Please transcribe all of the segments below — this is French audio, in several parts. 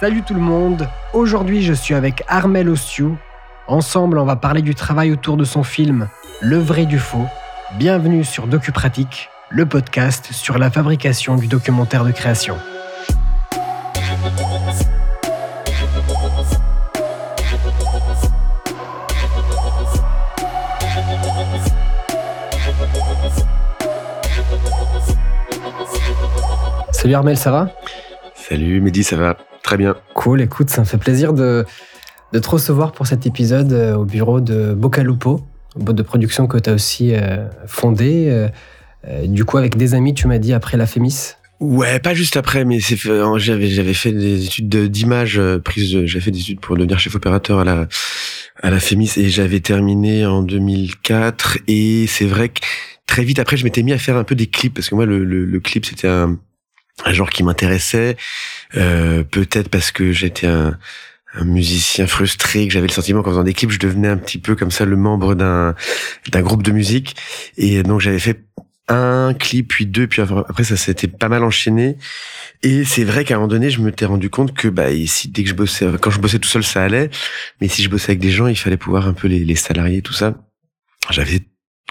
Salut tout le monde, aujourd'hui je suis avec Armel Ossiou. Ensemble on va parler du travail autour de son film Le vrai du faux. Bienvenue sur DocuPratique, le podcast sur la fabrication du documentaire de création. Salut Armel, ça va? Salut Mehdi, ça va? Très bien. Cool, écoute, ça me fait plaisir de, de te recevoir pour cet épisode euh, au bureau de Bocalupo, boîte de production que tu as aussi euh, fondé. Euh, du coup, avec des amis, tu m'as dit après la Fémis Ouais, pas juste après, mais c'est j'avais j'avais fait des études d'image prise. J'avais fait des études pour devenir chef opérateur à la à la Fémis et j'avais terminé en 2004. Et c'est vrai que très vite après, je m'étais mis à faire un peu des clips parce que moi, le, le clip c'était un un genre qui m'intéressait, euh, peut-être parce que j'étais un, un, musicien frustré, que j'avais le sentiment qu'en faisant des clips, je devenais un petit peu comme ça le membre d'un groupe de musique, et donc j'avais fait un clip, puis deux, puis après ça s'était pas mal enchaîné. Et c'est vrai qu'à un moment donné, je me t'ai rendu compte que bah si dès que je bossais, quand je bossais tout seul, ça allait, mais si je bossais avec des gens, il fallait pouvoir un peu les, les salariés, tout ça. J'avais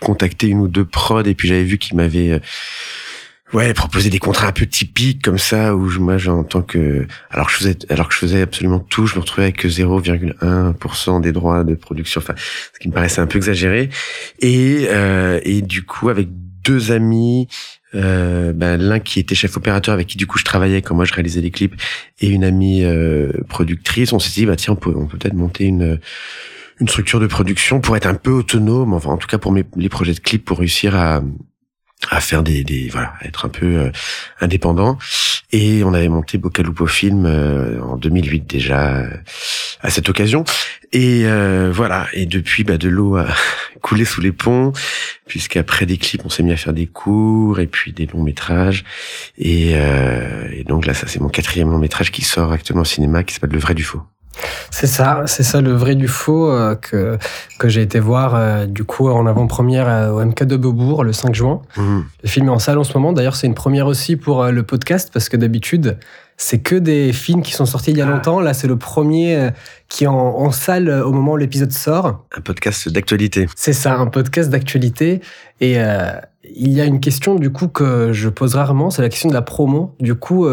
contacté une ou deux prods et puis j'avais vu qu'ils m'avaient euh, Ouais, proposer des contrats un peu typiques comme ça où moi, en tant que alors que je faisais alors que je faisais absolument tout, je me retrouvais avec 0,1% des droits de production, enfin ce qui me paraissait un peu exagéré. Et euh, et du coup avec deux amis, euh, ben, l'un qui était chef opérateur avec qui du coup je travaillais quand moi je réalisais les clips et une amie euh, productrice, on s'est dit bah tiens on peut on peut peut-être monter une une structure de production pour être un peu autonome, enfin en tout cas pour mes les projets de clips pour réussir à à faire des, des voilà être un peu euh, indépendant. Et on avait monté Bocalupo Film euh, en 2008 déjà euh, à cette occasion. Et voilà. Et depuis bah, de l'eau a coulé sous les ponts puisqu'après des clips on s'est mis à faire des cours et puis des longs métrages. Et, et donc là ça c'est mon quatrième long métrage qui sort actuellement au cinéma qui s'appelle Le vrai du faux c'est ça, c'est ça le vrai du faux euh, que, que j'ai été voir euh, du coup en avant-première euh, au MK de Beaubourg le 5 juin. Mmh. Le film est en salle en ce moment. D'ailleurs, c'est une première aussi pour le podcast parce que d'habitude, c'est que des films qui sont sortis il y a ah. longtemps. Là, c'est le premier qui est en, salle au moment où l'épisode sort. Un podcast d'actualité. C'est ça, un podcast d'actualité. Et il y a une question du coup que je pose rarement, c'est la question de la promo. Du coup,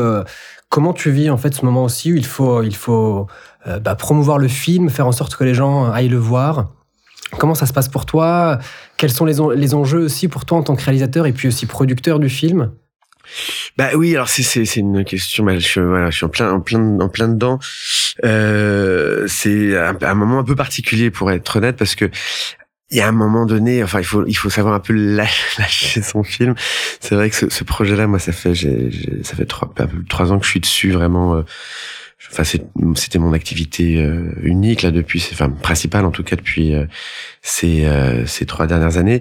comment tu vis en fait ce moment aussi où il faut, il faut bah, promouvoir le film, faire en sorte que les gens aillent le voir. Comment ça se passe pour toi? Quels sont les, les enjeux aussi pour toi en tant que réalisateur et puis aussi producteur du film? Bah oui, alors c'est c'est une question. Bah, je suis en plein en plein en plein dedans. Euh, c'est un, un, moment un peu particulier pour être honnête parce que il y a un moment donné, enfin il faut il faut savoir un peu lâcher, son film. C'est vrai que ce, projet-là, moi ça fait ça fait trois trois ans que je suis dessus vraiment. Euh, enfin c'était mon activité euh, unique là depuis enfin principale en tout cas depuis euh, ces euh, ces trois dernières années.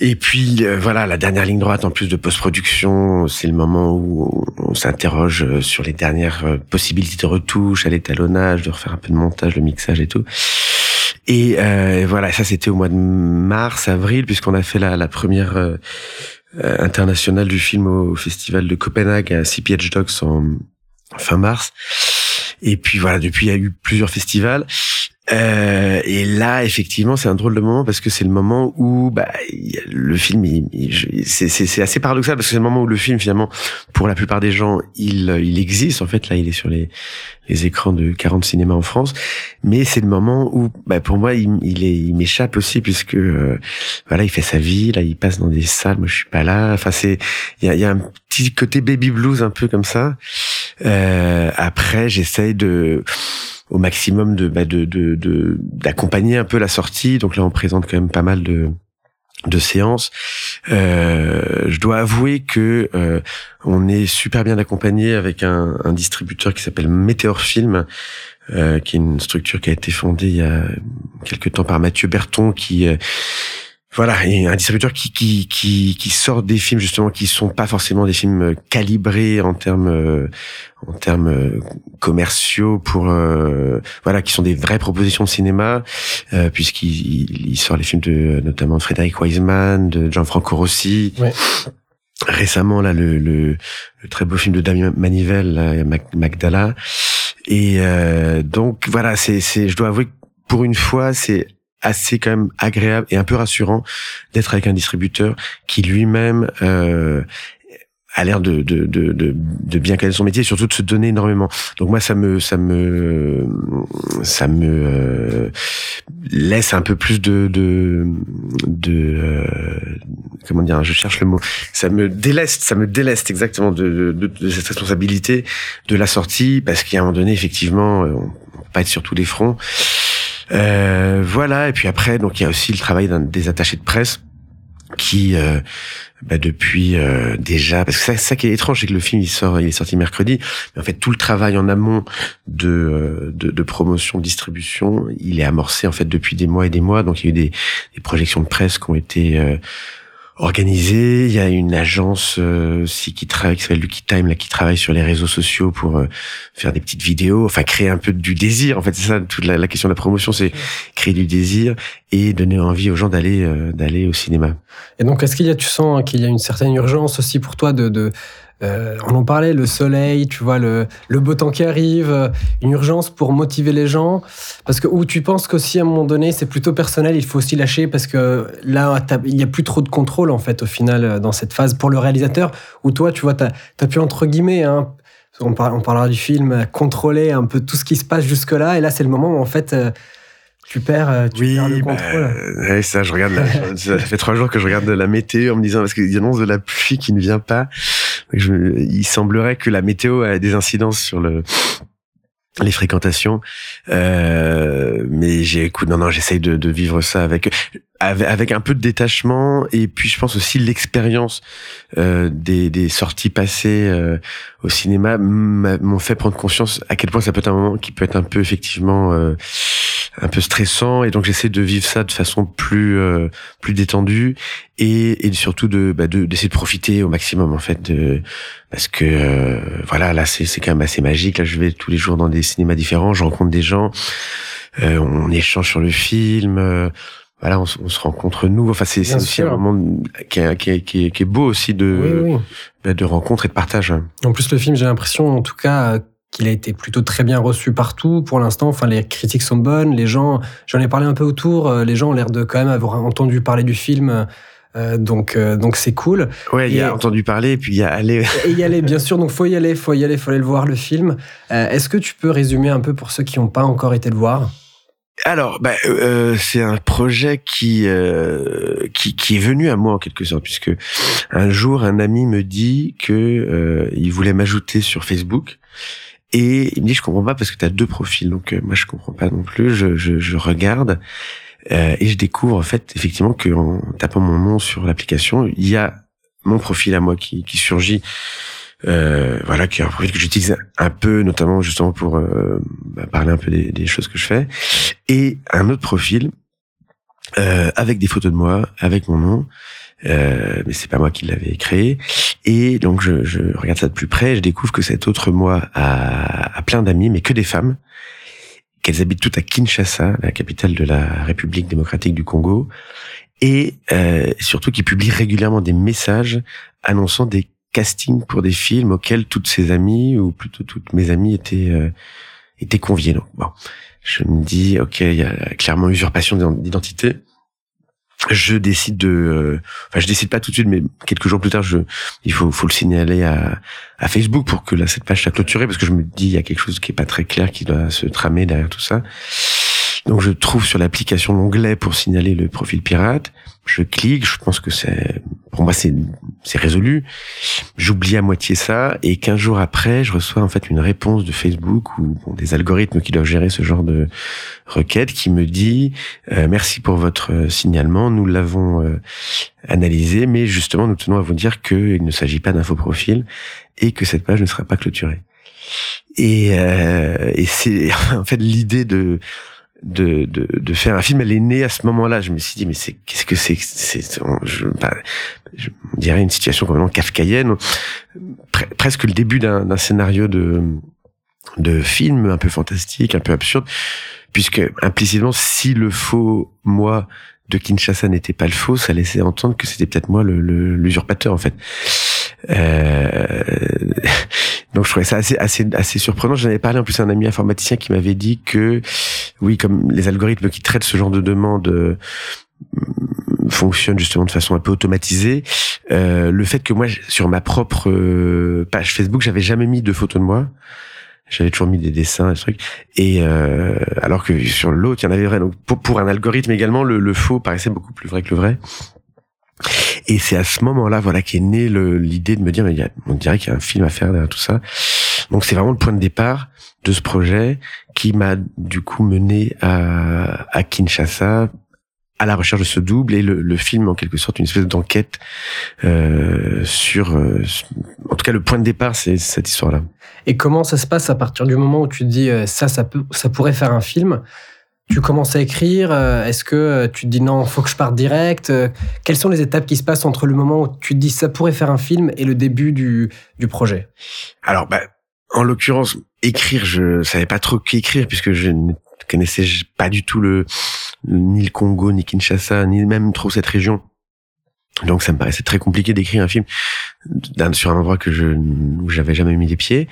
Et puis voilà la dernière ligne droite en plus de post-production c'est le moment où on, s'interroge sur les dernières possibilités de retouche à l'étalonnage de refaire un peu de montage le mixage et tout. Et voilà ça c'était au mois de mars avril puisqu'on a fait la, la première internationale du film au festival de Copenhague à CPH Dogs en fin mars. Et puis voilà, depuis il y a eu plusieurs festivals. Euh, et là, effectivement, c'est un drôle de moment parce que c'est le moment où bah, le film, c'est assez paradoxal parce que c'est le moment où le film, finalement, pour la plupart des gens, il, il existe. En fait, là, il est sur les, les écrans de 40 cinémas en France. Mais c'est le moment où, bah, pour moi, il, il, il m'échappe aussi puisque euh, voilà, il fait sa vie. Là, il passe dans des salles. Moi, je suis pas là. Enfin, c'est il y a, y a un petit côté baby blues un peu comme ça. Euh, après, j'essaye de au maximum de bah, de d'accompagner un peu la sortie. Donc là, on présente quand même pas mal de de séances. Euh, je dois avouer que euh, on est super bien accompagné avec un, un distributeur qui s'appelle Meteor Film, euh, qui est une structure qui a été fondée il y a quelques temps par Mathieu Berton, qui euh, voilà, et un distributeur qui, qui, qui, qui, sort des films justement qui sont pas forcément des films euh, calibrés en termes euh, en termes euh, commerciaux pour voilà qui sont des vraies propositions de cinéma puisqu'il il sort les films de notamment de Frédéric Wiseman, de Gianfranco Rossi. Ouais. Récemment là le, le, le, très beau film de Damien Manivelle, là, Magdala. Et donc voilà, c'est, c'est, je dois avouer que pour une fois, c'est assez quand même agréable et un peu rassurant d'être avec un distributeur qui lui-même euh, a l'air de, de, de, de, bien connaître son métier et surtout de se donner énormément. Donc moi ça me ça me ça me euh, laisse un peu plus de de, de euh, comment dire je cherche le mot ça me déleste ça me déleste exactement de, de, cette responsabilité de la sortie parce qu'à un moment donné effectivement on peut pas être sur tous les fronts. Euh, voilà et puis après donc il y a aussi le travail des attachés de presse qui euh, bah depuis euh, déjà parce que ça, ça qui est étrange c'est que le film il sort il est sorti mercredi mais en fait tout le travail en amont de euh, de, de, promotion distribution il est amorcé en fait depuis des mois et des mois. Donc il y a eu des, des projections de presse qui ont été euh, organisé. Il y a une agence euh, qui travaille, qui s'appelle Lucky Time, là, qui travaille sur les réseaux sociaux pour euh, faire des petites vidéos, enfin créer un peu du désir. En fait, c'est ça toute la, question de la promotion, c'est créer du désir et donner envie aux gens d'aller euh, d'aller au cinéma. Et donc, est-ce qu'il y a, tu sens qu'il y a une certaine urgence aussi pour toi de, de euh, on en parlait, le soleil, tu vois, le, le beau temps qui arrive, euh, une urgence pour motiver les gens. Parce que, ou tu penses qu'aussi, à un moment donné, c'est plutôt personnel, il faut aussi lâcher parce que là, il n'y a plus trop de contrôle, en fait, au final, euh, dans cette phase pour le réalisateur, où toi, tu vois, tu as, pu, entre guillemets, hein, on, parlera du film, contrôler un peu tout ce qui se passe jusque-là. Et là, c'est le moment où, en fait, tu perds, tu oui, perds le bah, contrôle. ça, je regarde. ça fait trois jours que je regarde la météo en me disant parce qu'ils annoncent de la pluie qui ne vient pas. Je, il semblerait que la météo a des incidences sur le les fréquentations euh, mais j'ai écoute non non j'essaye de, de, vivre ça avec, avec, un peu de détachement et puis je pense aussi l'expérience euh, des, des sorties passées euh, au cinéma m'ont fait prendre conscience à quel point ça peut être un moment qui peut être un peu effectivement euh, un peu stressant et donc j'essaie de vivre ça de façon plus euh, plus détendue et, et surtout de bah, d'essayer de, profiter au maximum en fait de parce que euh, voilà là c'est c'est quand même assez magique là je vais tous les jours dans des cinémas différents je rencontre des gens euh, on échange sur le film voilà, on, se rencontre nous. Enfin, c'est aussi un moment qui est, qui, est, qui, est, beau aussi de, bah, de rencontre et de partage. En plus, le film, j'ai l'impression, en tout cas, qu'il a été plutôt très bien reçu partout pour l'instant. Enfin, les critiques sont bonnes. Les gens, j'en ai parlé un peu autour. Euh, les gens ont l'air de quand même avoir entendu parler du film. Euh, donc, euh, donc c'est cool. Ouais, il y a entendu parler, puis il y a aller. et y aller, bien sûr. Donc, faut y aller, faut y aller, faut aller le voir le film. Est-ce que tu peux résumer un peu pour ceux qui n'ont pas encore été le voir? Alors, bah, euh, c'est un projet qui, euh, qui, qui est venu à moi en quelque sorte, puisque un jour un ami me dit que euh, il voulait m'ajouter sur Facebook et il me dit je comprends pas parce que tu as deux profils, donc euh, moi je comprends pas non plus. Je, je, je regarde euh, et je découvre en fait effectivement qu'en tapant mon nom sur l'application, il y a mon profil à moi qui, qui surgit. Euh, voilà, qui est un profil que j'utilise un peu, notamment justement pour euh, bah, parler un peu des, des, choses que je fais, et un autre profil euh, avec des photos de moi, avec mon nom, euh, mais c'est pas moi qui l'avais créé. Et donc je, je, regarde ça de plus près, je découvre que cet autre moi a, a plein d'amis, mais que des femmes, qu'elles habitent toutes à Kinshasa, la capitale de la République démocratique du Congo, et euh, surtout qui publient régulièrement des messages annonçant des casting pour des films auxquels toutes ses amies ou plutôt toutes mes amies étaient euh, étaient conviées. Donc bon, je me dis ok, il y a clairement usurpation d'identité. Je décide de, euh, enfin je décide pas tout de suite, mais quelques jours plus tard, je, il faut, faut le signaler à, à Facebook pour que là cette page soit clôturée parce que je me dis il y a quelque chose qui est pas très clair qui doit se tramer derrière tout ça. Donc je trouve sur l'application l'onglet pour signaler le profil pirate. Je clique, je pense que c'est pour moi c'est résolu. J'oublie à moitié ça et 15 jours après, je reçois en fait une réponse de Facebook ou des algorithmes qui doivent gérer ce genre de requête qui me dit euh, merci pour votre euh, signalement, nous l'avons euh, analysé, mais justement nous tenons à vous dire qu'il ne s'agit pas d'un faux profil et que cette page ne sera pas clôturée. Et, et c'est en fait l'idée de de, de, de, faire un film, elle est née à ce moment-là. Je me suis dit, mais c'est qu'est-ce que c'est C'est, je, bah, je dirais une situation complètement kafkaïenne, presque le début d'un scénario de de film un peu fantastique, un peu absurde, puisque implicitement, si le faux moi de Kinshasa n'était pas le faux, ça laissait entendre que c'était peut-être moi l'usurpateur le, en fait. Euh, donc je trouvais ça assez assez assez surprenant. J'en avais parlé en plus à un ami informaticien qui m'avait dit que oui, comme les algorithmes qui traitent ce genre de demande euh, fonctionnent justement de façon un peu automatisée, euh, le fait que moi sur ma propre euh, page Facebook, j'avais jamais mis de photos de moi. J'avais toujours mis des dessins, des trucs. Et euh, alors que sur l'autre, il y en avait vrai. Donc pour, pour un algorithme également, le, le faux paraissait beaucoup plus vrai que le vrai. Et c'est à ce moment-là, voilà, qu'est née l'idée de me dire, mais y a, on dirait qu'il y a un film à faire derrière tout ça. Donc c'est vraiment le point de départ de ce projet qui m'a du coup mené à, à Kinshasa à la recherche de ce double et le, le film en quelque sorte une espèce d'enquête euh, sur euh, en tout cas le point de départ c'est cette histoire là et comment ça se passe à partir du moment où tu te dis euh, ça ça peut ça pourrait faire un film? Tu commences à écrire euh, Est-ce que euh, tu te dis non, faut que je parte direct euh, Quelles sont les étapes qui se passent entre le moment où tu te dis ça pourrait faire un film et le début du, du projet? Alors, bah, en l'occurrence, écrire, je savais pas trop qu'écrire puisque je ne connaissais pas du tout le ni le Congo, ni Kinshasa, ni même trop cette région. Donc ça me paraissait très compliqué d'écrire un film sur un endroit que je où j'avais jamais mis les pieds.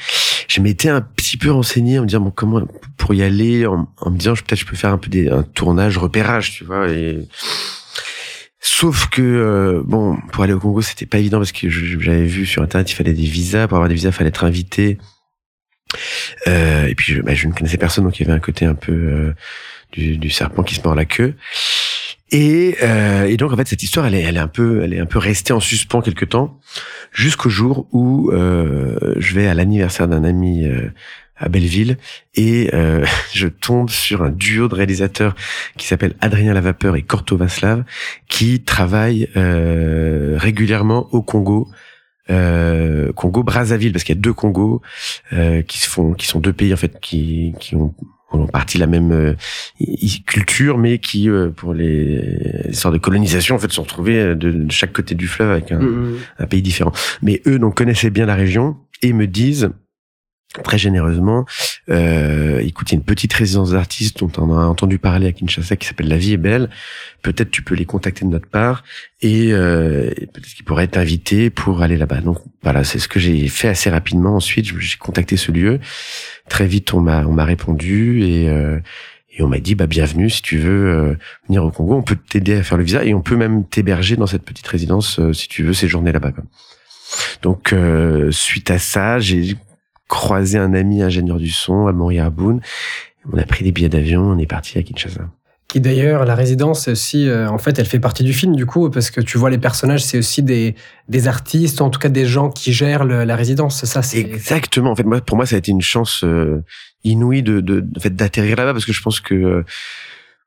Je m'étais un petit peu renseigné en me disant bon comment pour y aller en, me disant peut-être je peux faire un peu des, un tournage repérage tu vois et sauf que euh, bon pour aller au Congo c'était pas évident parce que j'avais vu sur internet il fallait des visas. Pour avoir des visas il fallait être invité. Euh, et puis je, bah, je ne connaissais personne donc il y avait un côté un peu euh, du, du serpent qui se mord la queue et, euh, donc en fait cette histoire elle est, un peu elle est un peu restée en suspens quelque temps jusqu'au jour où euh, je vais à l'anniversaire d'un ami euh, à Belleville et euh, je tombe sur un duo de réalisateurs qui s'appelle Adrien Lavapeur et Korto Vaslav qui travaillent euh, régulièrement au Congo Congo Brazzaville parce qu'il y a deux Congos qui se font qui sont deux pays en fait qui qui ont en partie la même euh, culture, mais qui, euh, pour les histoires de colonisation, en fait, sont retrouvés euh, de, chaque côté du fleuve avec un, mm-hmm. un, pays différent. Mais eux, donc, connaissaient bien la région et me disent très généreusement, euh, écoute, il y a une petite résidence d'artistes dont on a entendu parler à Kinshasa qui s'appelle La Vie est belle. Peut-être tu peux les contacter de notre part et, euh, peut-être qu'ils pourraient être invités pour aller là-bas. Donc voilà, c'est ce que j'ai fait assez rapidement. Ensuite, j'ai contacté ce lieu. Très vite, on m'a on m'a répondu et euh, et on m'a dit bah bienvenue si tu veux euh, venir au Congo, on peut t'aider à faire le visa et on peut même t'héberger dans cette petite résidence euh, si tu veux séjourner là-bas. Donc suite à ça, j'ai croisé un ami ingénieur du son à Montréal Boone. On a pris des billets d'avion, on est parti à Kinshasa. Qui d'ailleurs, la résidence, aussi, euh, en fait, elle fait partie du film du coup, parce que tu vois les personnages, c'est aussi des, des artistes, en tout cas des gens qui gèrent la résidence. Ça, c'est exactement. En fait, moi, pour moi, ça a été une chance euh, inouïe de, de, de fait d'atterrir là-bas, parce que je pense que euh,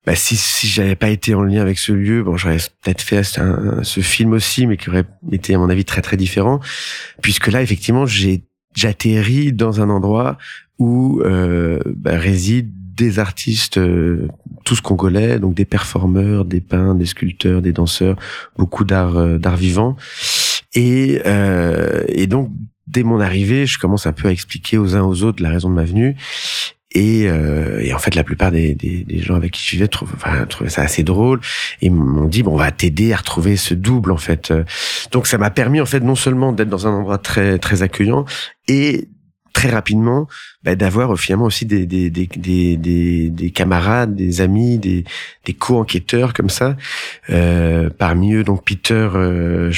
bah, si si j'avais pas été en lien avec ce lieu, bon, j'aurais peut-être fait ce film aussi, mais qui aurait été à mon avis très très différent, puisque là, effectivement, j'ai j'atterris dans un endroit où euh, bah, résident des artistes euh, tous congolais, donc des performeurs, des peintres, des sculpteurs, des danseurs, beaucoup d'art euh, d'art vivant. Et, euh, et donc dès mon arrivée, je commence un peu à expliquer aux uns aux autres la raison de ma venue. Et, euh, et en fait, la plupart des, des, des, gens avec qui je vivais trouvaient, enfin, trouvaient ça assez drôle et m'ont dit bon, on va t'aider à retrouver ce double en fait. Donc ça m'a permis en fait non seulement d'être dans un endroit très très accueillant et très rapidement bah, d'avoir finalement aussi des des, des, des, des, camarades, des amis, des, des co-enquêteurs comme ça. Euh, parmi eux, donc Peter euh,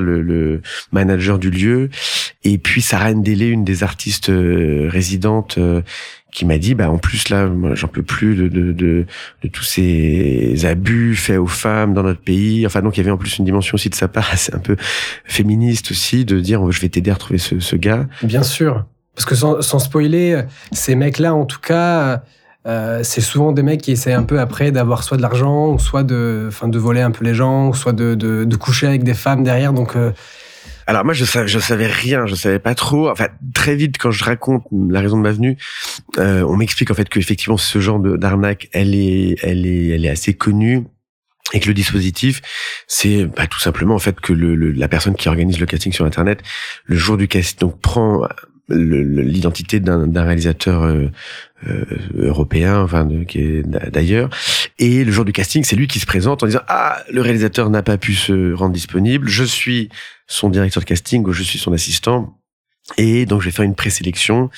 le, le, manager du lieu, et puis Sarah Ndele, une des artistes euh, résidentes. Qui m'a dit bah en plus là j'en peux plus de, de, de, de, tous ces abus faits aux femmes dans notre pays. Enfin donc il y avait en plus une dimension aussi de sa part assez un peu féministe aussi de dire je vais t'aider à retrouver ce, ce gars. Bien sûr. Parce que sans, sans spoiler, ces mecs-là, en tout cas, euh, c'est souvent des mecs qui essaient un peu après d'avoir soit de l'argent, soit de, enfin, de voler un peu les gens, soit de, de, de coucher avec des femmes derrière. Donc, euh... alors moi, je savais, savais rien, je savais pas trop. Enfin, très vite, quand je raconte la raison de ma venue, euh, on m'explique en fait que effectivement, ce genre d'arnaque, elle est, elle est, elle est assez connue et que le dispositif, c'est bah, tout simplement en fait que le, la personne qui organise le casting sur Internet, le jour du casting, donc prend l'identité d'un réalisateur euh, euh, européen, enfin qui est d'ailleurs. Et le jour du casting, c'est lui qui se présente en disant ah le réalisateur n'a pas pu se rendre disponible, je suis son directeur de casting ou je suis son assistant. Et donc je vais faire une présélection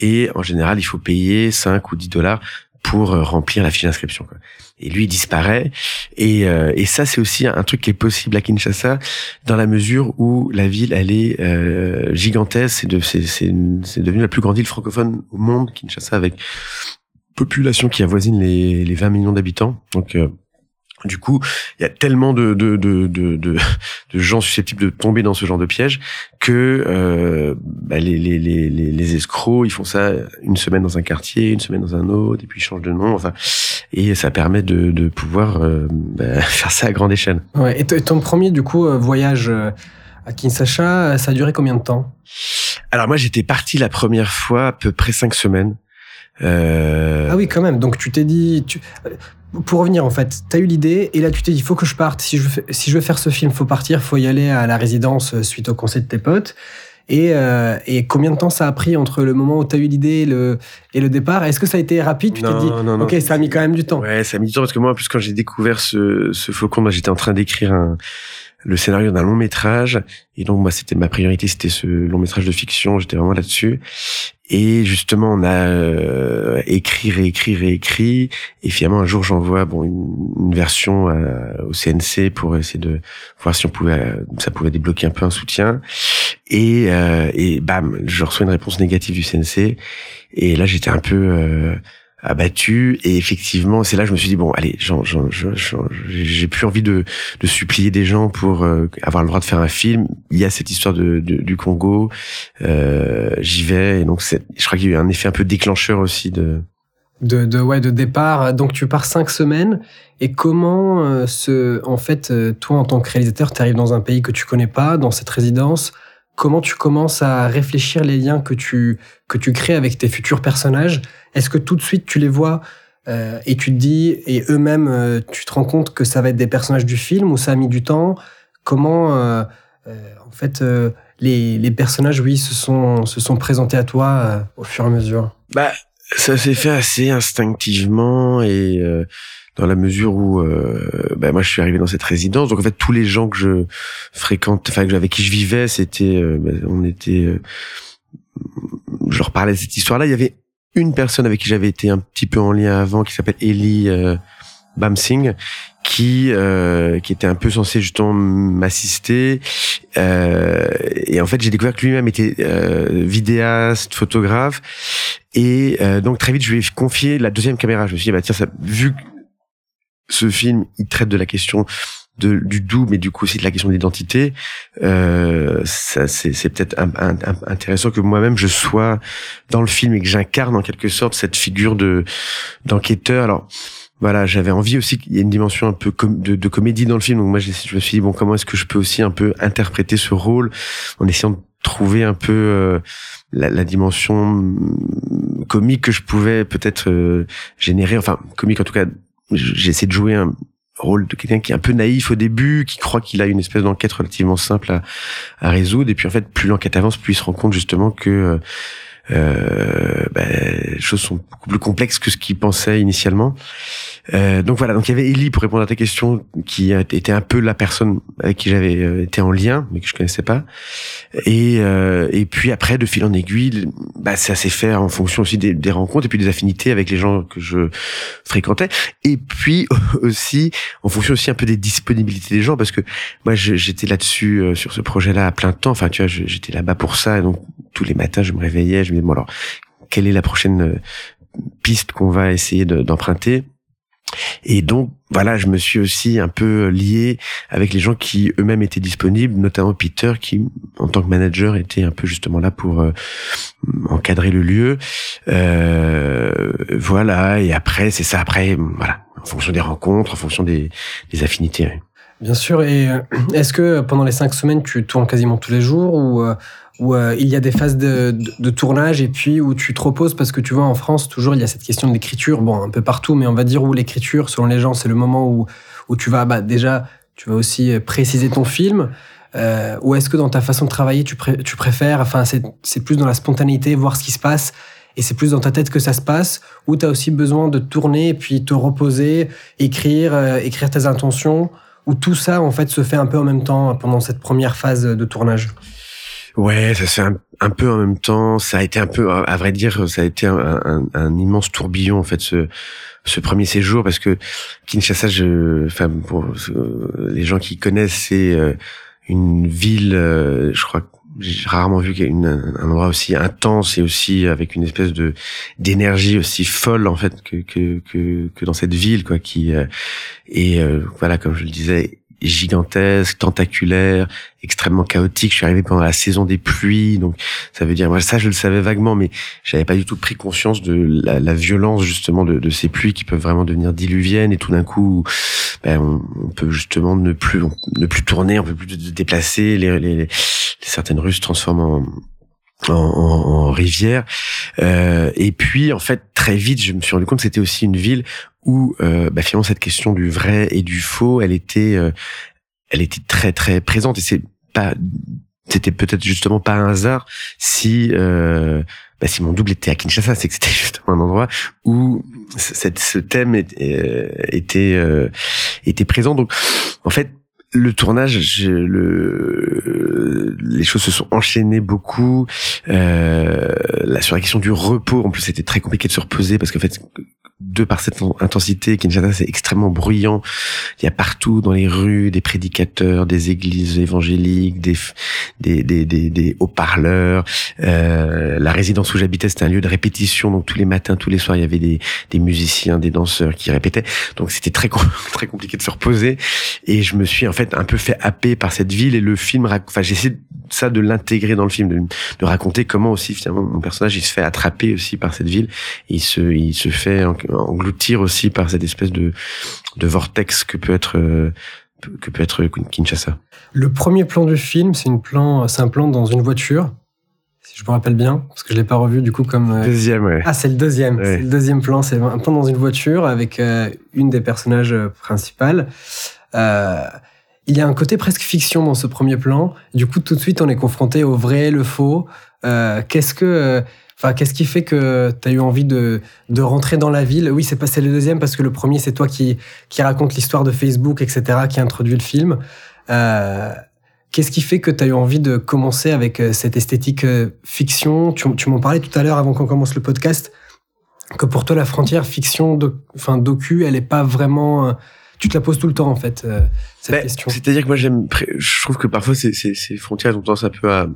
et en général il faut payer 5 ou 10 dollars pour euh, remplir la fiche d'inscription. Et lui il disparaît. Et, euh, et ça c'est aussi un truc qui est possible à Kinshasa dans la mesure où la ville elle est euh, gigantesque. C'est c'est c'est devenu la plus grande ville francophone au monde, Kinshasa, avec population qui avoisine les, les 20 millions d'habitants. Donc euh, du coup, il y a tellement de, de, de, de, de, gens susceptibles de tomber dans ce genre de piège que euh, bah les, les, les, les, escrocs, ils font ça une semaine dans un quartier, une semaine dans un autre, et puis ils changent de nom. Enfin, et ça permet de, de pouvoir euh, bah, faire ça à grande échelle. Ouais, et ton premier, du coup, euh, voyage euh, à Kinshasa, ça a duré combien de temps? Alors moi, j'étais parti la première fois à peu près cinq semaines. Euh... Ah oui, quand même. Donc tu t'es dit, tu pour revenir en fait, tu as eu l'idée et là tu t'es dit il faut que je parte. Si je veux, si je veux faire ce film, faut partir, faut y aller à la résidence euh, suite au conseil de tes potes. Et, euh, et combien de temps ça a pris entre le moment où tu as eu l'idée et le, et le départ? Est-ce que ça a été rapide? Tu t'es dit non, ok, ça a mis quand même du temps. Ouais, ça a mis du temps parce que moi, en plus quand j'ai découvert ce, ce faucon, j'étais en train d'écrire un le scénario d'un long métrage et donc moi c'était ma priorité c'était ce long métrage de fiction j'étais vraiment là-dessus et justement, on a euh, écrit, réécrit, réécrit. Et finalement, un jour, j'envoie bon une, version euh, au CNC pour essayer de voir si on pouvait, ça pouvait débloquer un peu un soutien. Et, euh, et bam, je reçois une réponse négative du CNC. Et là, j'étais un peu abattu. Et effectivement c'est là que je me suis dit bon allez j'ai plus envie de, de supplier des gens pour euh, avoir le droit de faire un film. Il y a cette histoire de, du Congo. Euh, j'y vais. Et donc je crois qu'il y a eu un effet un peu déclencheur aussi de de, de ouais de départ. Donc tu pars cinq semaines. Et comment euh, ce en fait toi en tant que réalisateur tu arrives dans un pays que tu connais pas dans cette résidence comment tu commences à réfléchir les liens que tu, que tu crées avec tes futurs personnages? Est-ce que tout de suite tu les vois euh, et tu te dis, et eux-mêmes, euh, tu te rends compte que ça va être des personnages du film ou ça a mis du temps? Comment, euh, en fait, les, les, personnages, oui, se sont, se sont présentés à toi au fur et à mesure? Bah, ça s'est fait assez instinctivement et dans la mesure où euh, ben moi je suis arrivé dans cette résidence. Donc en fait tous les gens que je fréquente enfin avec qui je vivais c'était euh, ben, on était euh, je leur parlais de cette histoire là il y avait une personne avec qui j'avais été un petit peu en lien avant qui s'appelle Ellie euh, Bamsing qui euh, qui était un peu censé justement m'assister. Euh, et en fait j'ai découvert que lui-même était euh, vidéaste photographe. Et donc très vite je lui ai confié la deuxième caméra. Je me suis dit bah tiens ça vu ce film, il traite de la question du doux, mais du coup aussi de la question de l'identité. Euh, c'est, peut-être intéressant que moi-même je sois dans le film et que j'incarne en quelque sorte cette figure de d'enquêteur. Alors voilà, j'avais envie aussi qu'il y ait une dimension un peu de, comédie dans le film. Donc moi, je me suis dit bon, comment est-ce que je peux aussi un peu interpréter ce rôle en essayant de trouver un peu euh, la, dimension comique que je pouvais peut-être euh, générer. Enfin, comique en tout cas j'essaie de jouer un rôle de quelqu'un qui est un peu naïf au début, qui croit qu'il a une espèce d'enquête relativement simple à, à, résoudre, et puis en fait, plus l'enquête avance, plus il se rend compte justement que euh, ben, les choses sont beaucoup plus complexes que ce qu'il pensait initialement. Euh, donc voilà, donc il y avait Ellie pour répondre à ta question, qui était un peu la personne avec qui j'avais euh, été en lien, mais que je connaissais pas. Et, euh, et puis après, de fil en aiguille, bah, ça s'est fait en fonction aussi des, des, rencontres et puis des affinités avec les gens que je fréquentais. Et puis aussi en fonction aussi un peu des disponibilités des gens, parce que moi j'étais là-dessus euh, sur ce projet-là à plein temps. Enfin, tu vois, j'étais là-bas pour ça, et donc tous les matins je me réveillais, je me alors quelle est la prochaine euh, piste qu'on va essayer d'emprunter? Et donc voilà, je me suis aussi un peu lié avec les gens qui eux-mêmes étaient disponibles, notamment Peter qui, en tant que manager, était un peu justement là pour euh, encadrer le lieu. Euh, voilà, et après c'est ça. Après, voilà, en fonction des rencontres, en fonction des, affinités. Bien sûr. Et est-ce que pendant les cinq semaines, tu tournes quasiment tous les jours ou où euh, il y a des phases de, de, tournage et puis où tu te reposes parce que tu vois en France toujours il y a cette question de l'écriture. Bon un peu partout mais on va dire où l'écriture selon les gens c'est le moment où où tu vas bah, déjà tu vas aussi préciser ton film. Euh, ou est-ce que dans ta façon de travailler, tu, tu préfères, enfin, c'est plus dans la spontanéité, voir ce qui se passe, et c'est plus dans ta tête que ça se passe, ou tu as aussi besoin de tourner et puis te reposer, écrire, euh, écrire tes intentions, ou tout ça, en fait, se fait un peu en même temps pendant cette première phase de tournage? Ouais, ça se fait un, peu en même temps. Ça a été un peu, à vrai dire, ça a été un, un immense tourbillon en fait ce premier séjour parce que Kinshasa, je, enfin pour les gens qui connaissent, c'est euh, une ville, euh, je crois j'ai rarement vu une, un endroit aussi intense et aussi avec une espèce de d'énergie aussi folle en fait que que dans cette ville quoi qui euh, et voilà comme je le disais gigantesque, tentaculaire, extrêmement chaotique. Je suis arrivé pendant la saison des pluies, donc ça veut dire moi ça je le savais vaguement, mais j'avais pas du tout pris conscience de la, violence justement de, ces pluies qui peuvent vraiment devenir diluviennes et tout d'un coup ben, on, peut justement ne plus ne plus tourner, on peut plus se déplacer, les, les, certaines rues se transforment en en, en, rivière. Euh, et puis, en fait, très vite, je me suis rendu compte que c'était aussi une ville où, euh, bah, finalement, cette question du vrai et du faux, elle était, euh, elle était très très présente. Et c'est pas, c'était peut-être justement pas un hasard si, euh, bah, si mon double était à Kinshasa, c'est que c'était justement un endroit où ce thème était, euh, était, euh, était présent. Donc, en fait, le tournage, le, les choses se sont enchaînées beaucoup. Euh, là, sur la question du repos, en plus, c'était très compliqué de se reposer parce qu'en fait, de par cette intensité, Kinshasa c'est extrêmement bruyant. Il y a partout dans les rues des prédicateurs, des églises évangéliques, des des des, des, haut-parleurs. Euh, la résidence où j'habitais c'était un lieu de répétition, donc tous les matins, tous les soirs il y avait des des musiciens, des danseurs qui répétaient. Donc c'était très très compliqué de se reposer. Et je me suis un peu fait happer par cette ville et le film. Enfin j'essaie ça de l'intégrer dans le film, de, de, raconter comment aussi finalement mon personnage il se fait attraper aussi par cette ville. Et il se il se fait engloutir aussi par cette espèce de, de vortex que peut être euh, que peut être Kinshasa. Le premier plan du film, c'est une plan, c'est un plan dans une voiture, si je me rappelle bien, parce que je l'ai pas revu du coup comme. Euh, deuxième, ouais. Ah, c'est le deuxième. C'est le deuxième plan. C'est un plan dans une voiture avec euh, une des personnages principales. Il y a un côté presque fiction dans ce premier plan. Du coup, tout de suite, on est confronté au vrai, le faux. Qu'est-ce que Enfin, qu'est-ce qui fait que tu as eu envie de, de rentrer dans la ville? Oui, c'est passé le deuxième parce que le premier, c'est toi qui, qui raconte l'histoire de Facebook, etc., qui introduit le film. Euh, qu'est-ce qui fait que tu as eu envie de commencer avec euh, cette esthétique euh, fiction? Tu, m'en parlais tout à l'heure avant qu'on commence le podcast, que pour toi, la frontière fiction, enfin, docu, elle est pas vraiment tu te la poses tout le temps en fait cette ben, question. C'est-à-dire que moi j'aime, je trouve que parfois ces, ces, ces frontières ont tendance un peu à,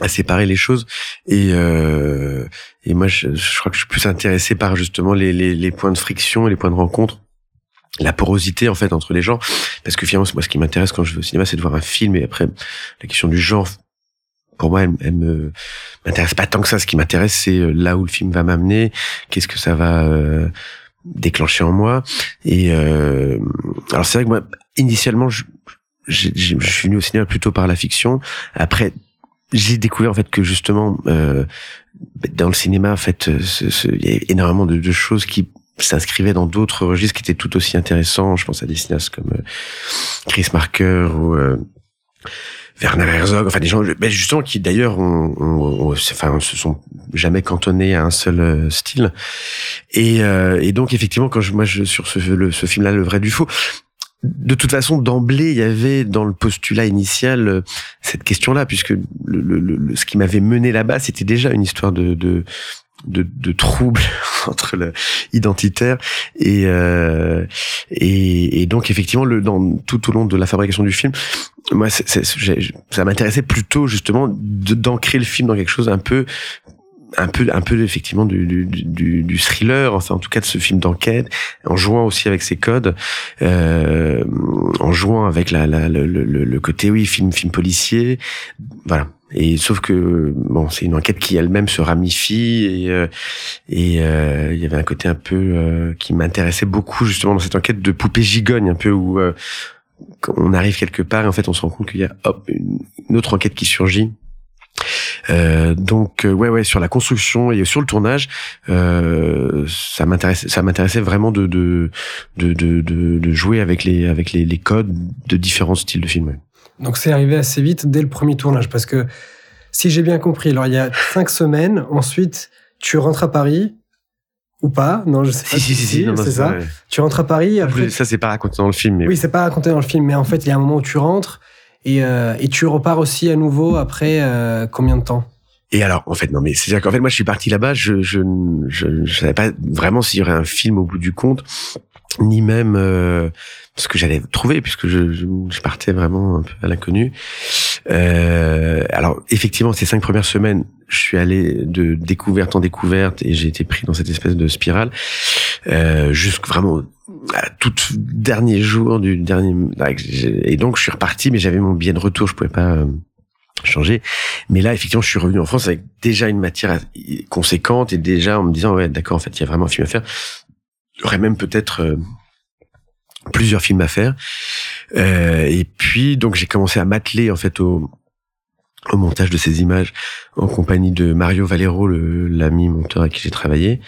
à séparer les choses. Et euh, et moi je, je, crois que je suis plus intéressé par justement les, les, les points de friction les points de rencontre la porosité en fait entre les gens. Parce que finalement moi ce qui m'intéresse quand je vais au cinéma c'est de voir un film. Et après la question du genre pour moi elle, elle me m'intéresse pas tant que ça. Ce qui m'intéresse c'est euh, là où le film va m'amener. Qu'est-ce que ça va euh, déclencher en moi et euh, alors c'est vrai que moi initialement je, je, je suis venu au cinéma plutôt par la fiction après j'ai découvert en fait que justement euh, dans le cinéma en fait euh, il y a énormément de, de choses qui s'inscrivaient dans d'autres registres qui étaient tout aussi intéressants. Je pense à des cinéastes comme euh, Chris Marker ou euh, Werner Herzog, enfin des gens ben justement qui d'ailleurs ont, ont, enfin se sont jamais cantonnés à un seul euh, style. Et, et donc effectivement quand je, moi je sur ce, le, ce film-là, le vrai du faux, de toute façon, d'emblée, il y avait dans le postulat initial euh, cette question-là, puisque le, le, ce qui m'avait mené là-bas, c'était déjà une histoire de, de, de, de trouble entre le identitaire et, euh, et, et donc effectivement le dans tout au long de la fabrication du film moi ça m'intéressait plutôt justement d'ancrer le film dans quelque chose un peu un peu un peu effectivement du, du, du, du, thriller enfin en tout cas de ce film d'enquête en jouant aussi avec ses codes euh, en jouant avec la, la le, le, le, côté oui film film policier. Voilà. Et sauf que bon c'est une enquête qui elle-même se ramifie et euh, et euh, il y avait un côté un peu euh, qui m'intéressait beaucoup justement dans cette enquête de poupée gigogne un peu où on arrive quelque part et en fait on se rend compte qu'il y a hop une autre enquête qui surgit euh, donc euh, ouais ouais sur la construction et sur le tournage, euh, ça m'intéressait ça m'intéressait vraiment de de, de de, de jouer avec les avec les, les codes de différents styles de film. Donc c'est arrivé assez vite dès le premier tournage, parce que si j'ai bien compris, alors il y a cinq semaines, ensuite tu rentres à Paris, ou pas? Non, je sais pas. Si, si, si, c'est ça. Tu rentres à Paris. Après... Ça, c'est pas raconté dans le film. Mais... Oui, c'est pas raconté dans le film, mais en fait, il y a un moment où tu rentres et, euh, et tu repars aussi à nouveau après euh, combien de temps? Et alors, en fait, non, mais c'est-à-dire qu'en fait, moi, je suis parti là-bas, je, je, je, je, savais pas vraiment s'il y aurait un film au bout du compte, ni même euh, ce que j'allais trouver, puisque je, je, partais vraiment un peu à l'inconnu. Euh, alors, effectivement, ces cinq premières semaines, je suis allé de découverte en découverte et j'ai été pris dans cette espèce de spirale, euh, jusqu'à vraiment à tout dernier jour du dernier. Et donc, je suis reparti, mais j'avais mon billet de retour, je pouvais pas. Euh, changer mais là effectivement je suis revenu en France avec déjà une matière conséquente et déjà en me disant ouais d'accord en fait il y a vraiment un film à faire j'aurais même peut-être euh, plusieurs films à faire. Euh, et puis donc j'ai commencé à m'atteler en fait au, au montage de ces images en compagnie de Mario Valero, l'ami monteur avec qui j'ai travaillé.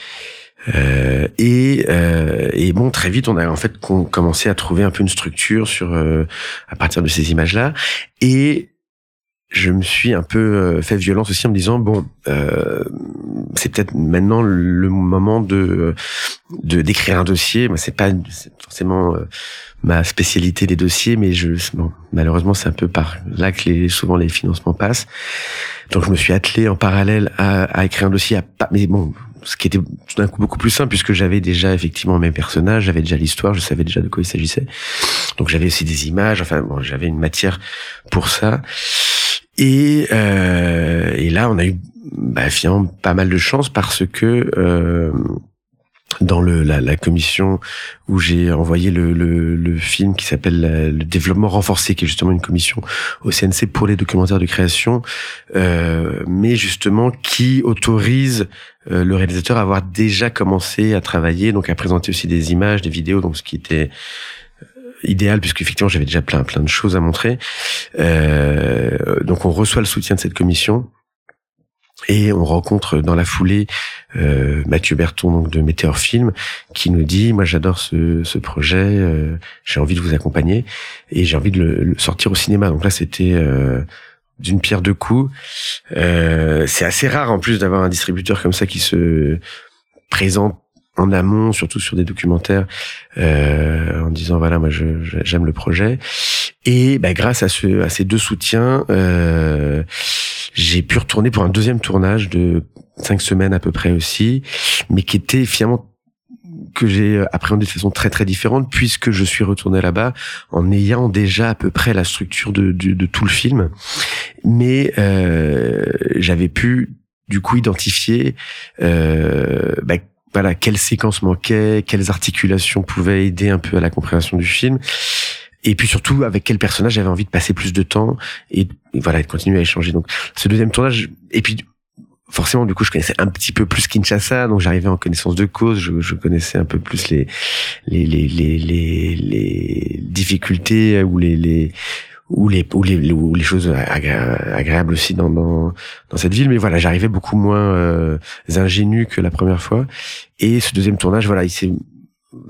Euh, et, euh, et bon, très vite, on a en fait commencé à trouver un peu une structure sur euh, à partir de ces images-là. Et je me suis un peu euh, fait violence aussi en me disant bon euh, c'est peut-être maintenant le moment de de d'écrire un dossier moi c'est pas forcément euh, ma spécialité des dossiers mais je bon, malheureusement c'est un peu par là que les, souvent les financements passent donc je me suis attelé en parallèle à, à écrire un dossier à pas mais bon ce qui était tout d'un coup beaucoup plus simple puisque j'avais déjà effectivement mes personnages, j'avais déjà l'histoire, je savais déjà de quoi il s'agissait. Donc j'avais aussi des images, enfin bon, j'avais une matière pour ça. Et, euh, et là, on a eu bah, finalement pas mal de chance parce que euh, dans le, la, la, commission où j'ai envoyé le, le, le, film qui s'appelle le développement renforcé, qui est justement une commission au CNC pour les documentaires de création, euh, mais justement qui autorise euh, le réalisateur à avoir déjà commencé à travailler, donc à présenter aussi des images, des vidéos, donc ce qui était idéal puisque effectivement j'avais déjà plein plein de choses à montrer. Euh, donc on reçoit le soutien de cette commission et on rencontre dans la foulée euh, Mathieu Berton donc de Météor Film qui nous dit moi j'adore ce, ce projet, euh, j'ai envie de vous accompagner et j'ai envie de le, sortir au cinéma. Donc là c'était euh, d'une pierre deux coups. Euh, c'est assez rare en plus d'avoir un distributeur comme ça qui se présente en amont, surtout sur des documentaires, euh, en disant voilà moi je, j'aime le projet. Et bah, grâce à, ce, à ces deux soutiens, euh, j'ai pu retourner pour un deuxième tournage de cinq semaines à peu près aussi, mais qui était finalement que j'ai appréhendé de façon très très différente puisque je suis retourné là-bas en ayant déjà à peu près la structure de, de, de tout le film, mais euh, j'avais pu du coup identifier euh, bah, voilà, quelles séquences manquaient, quelles articulations pouvaient aider un peu à la compréhension du film. Et puis surtout, avec quel personnage j'avais envie de passer plus de temps et, voilà, de continuer à échanger. Donc, ce deuxième tournage, et puis forcément, du coup, je connaissais un petit peu plus Kinshasa, donc j'arrivais en connaissance de cause. Je, je, connaissais un peu plus les les les les les, les difficultés ou les les ou les ou les, ou les choses agréables aussi dans, dans dans cette ville. Mais voilà j'arrivais beaucoup moins euh, ingénu que la première fois. Et ce deuxième tournage voilà il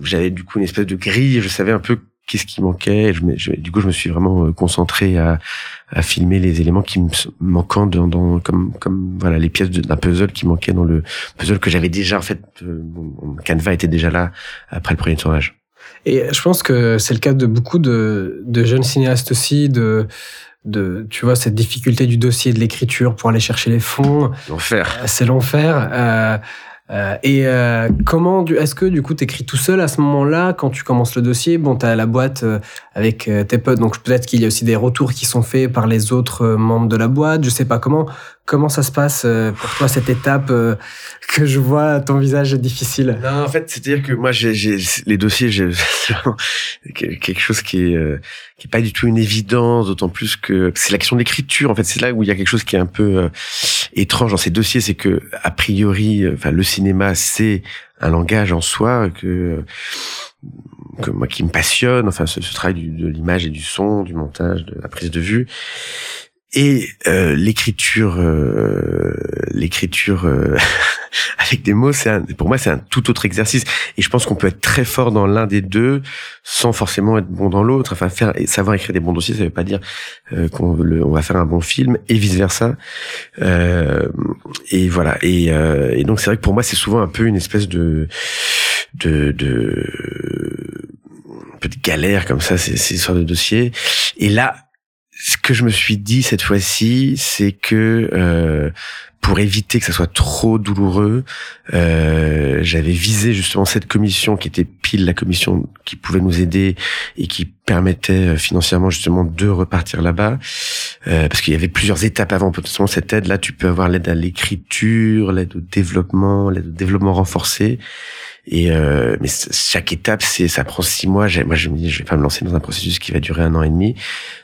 j'avais du coup une espèce de grille. Je savais un peu qu'est-ce qui manquait. Je, du coup je me suis vraiment euh, concentré à, à filmer les éléments qui me manquant dans, dans comme comme voilà les pièces d'un puzzle qui manquaient dans le puzzle que j'avais déjà en fait euh, mon canevas était déjà là après le premier tournage et je pense que c'est le cas de beaucoup de, de jeunes cinéastes aussi, de, de, tu vois, cette difficulté du dossier de l'écriture pour aller chercher les fonds. L'enfer. Euh, c'est l'enfer. Euh, euh, et euh, comment, est-ce que du coup, t'écris tout seul à ce moment-là quand tu commences le dossier? Bon, t'as la boîte euh, avec euh, tes potes, donc peut-être qu'il y a aussi des retours qui sont faits par les autres membres de la boîte. Je sais pas comment. Comment ça se passe euh, pour toi cette étape euh, que je vois ton visage difficile? Non, en fait, c'est-à-dire que moi, j'ai, les dossiers, j'ai quelque chose qui est euh, qui est pas du tout une évidence, d'autant plus que c'est l'action d'écriture. En fait, c'est là où il y a quelque chose qui est un peu étrange dans ces dossiers, c'est que a priori, enfin, le cinéma, c'est un langage en soi que que moi qui me passionne. Enfin, ce, ce travail du, de l'image et du son, du montage, de la prise de vue. Et euh, l'écriture, euh, l'écriture, euh, avec des mots, c'est pour moi c'est un tout autre exercice. Et je pense qu'on peut être très fort dans l'un des deux sans forcément être bon dans l'autre. Enfin, faire savoir écrire des bons dossiers, ça veut pas dire euh, qu'on on va faire un bon film et vice versa. Euh, et voilà. Et, euh, et donc c'est vrai que pour moi c'est souvent un peu une espèce de de, de un peu de galère comme ça, ces, ces sortes de dossiers. Et là, ce que je me suis dit cette fois-ci, c'est que euh, pour éviter que ça soit trop douloureux, euh, j'avais visé justement cette commission qui était pile la commission qui pouvait nous aider et qui permettait euh, financièrement justement de repartir là-bas, euh, parce qu'il y avait plusieurs étapes avant. Potentiellement cette aide-là, tu peux avoir l'aide à l'écriture, l'aide au développement, l'aide au développement renforcé. Et euh, mais chaque étape, c'est ça prend six mois. Moi, je me dis, je vais pas me lancer dans un processus qui va durer un an et demi.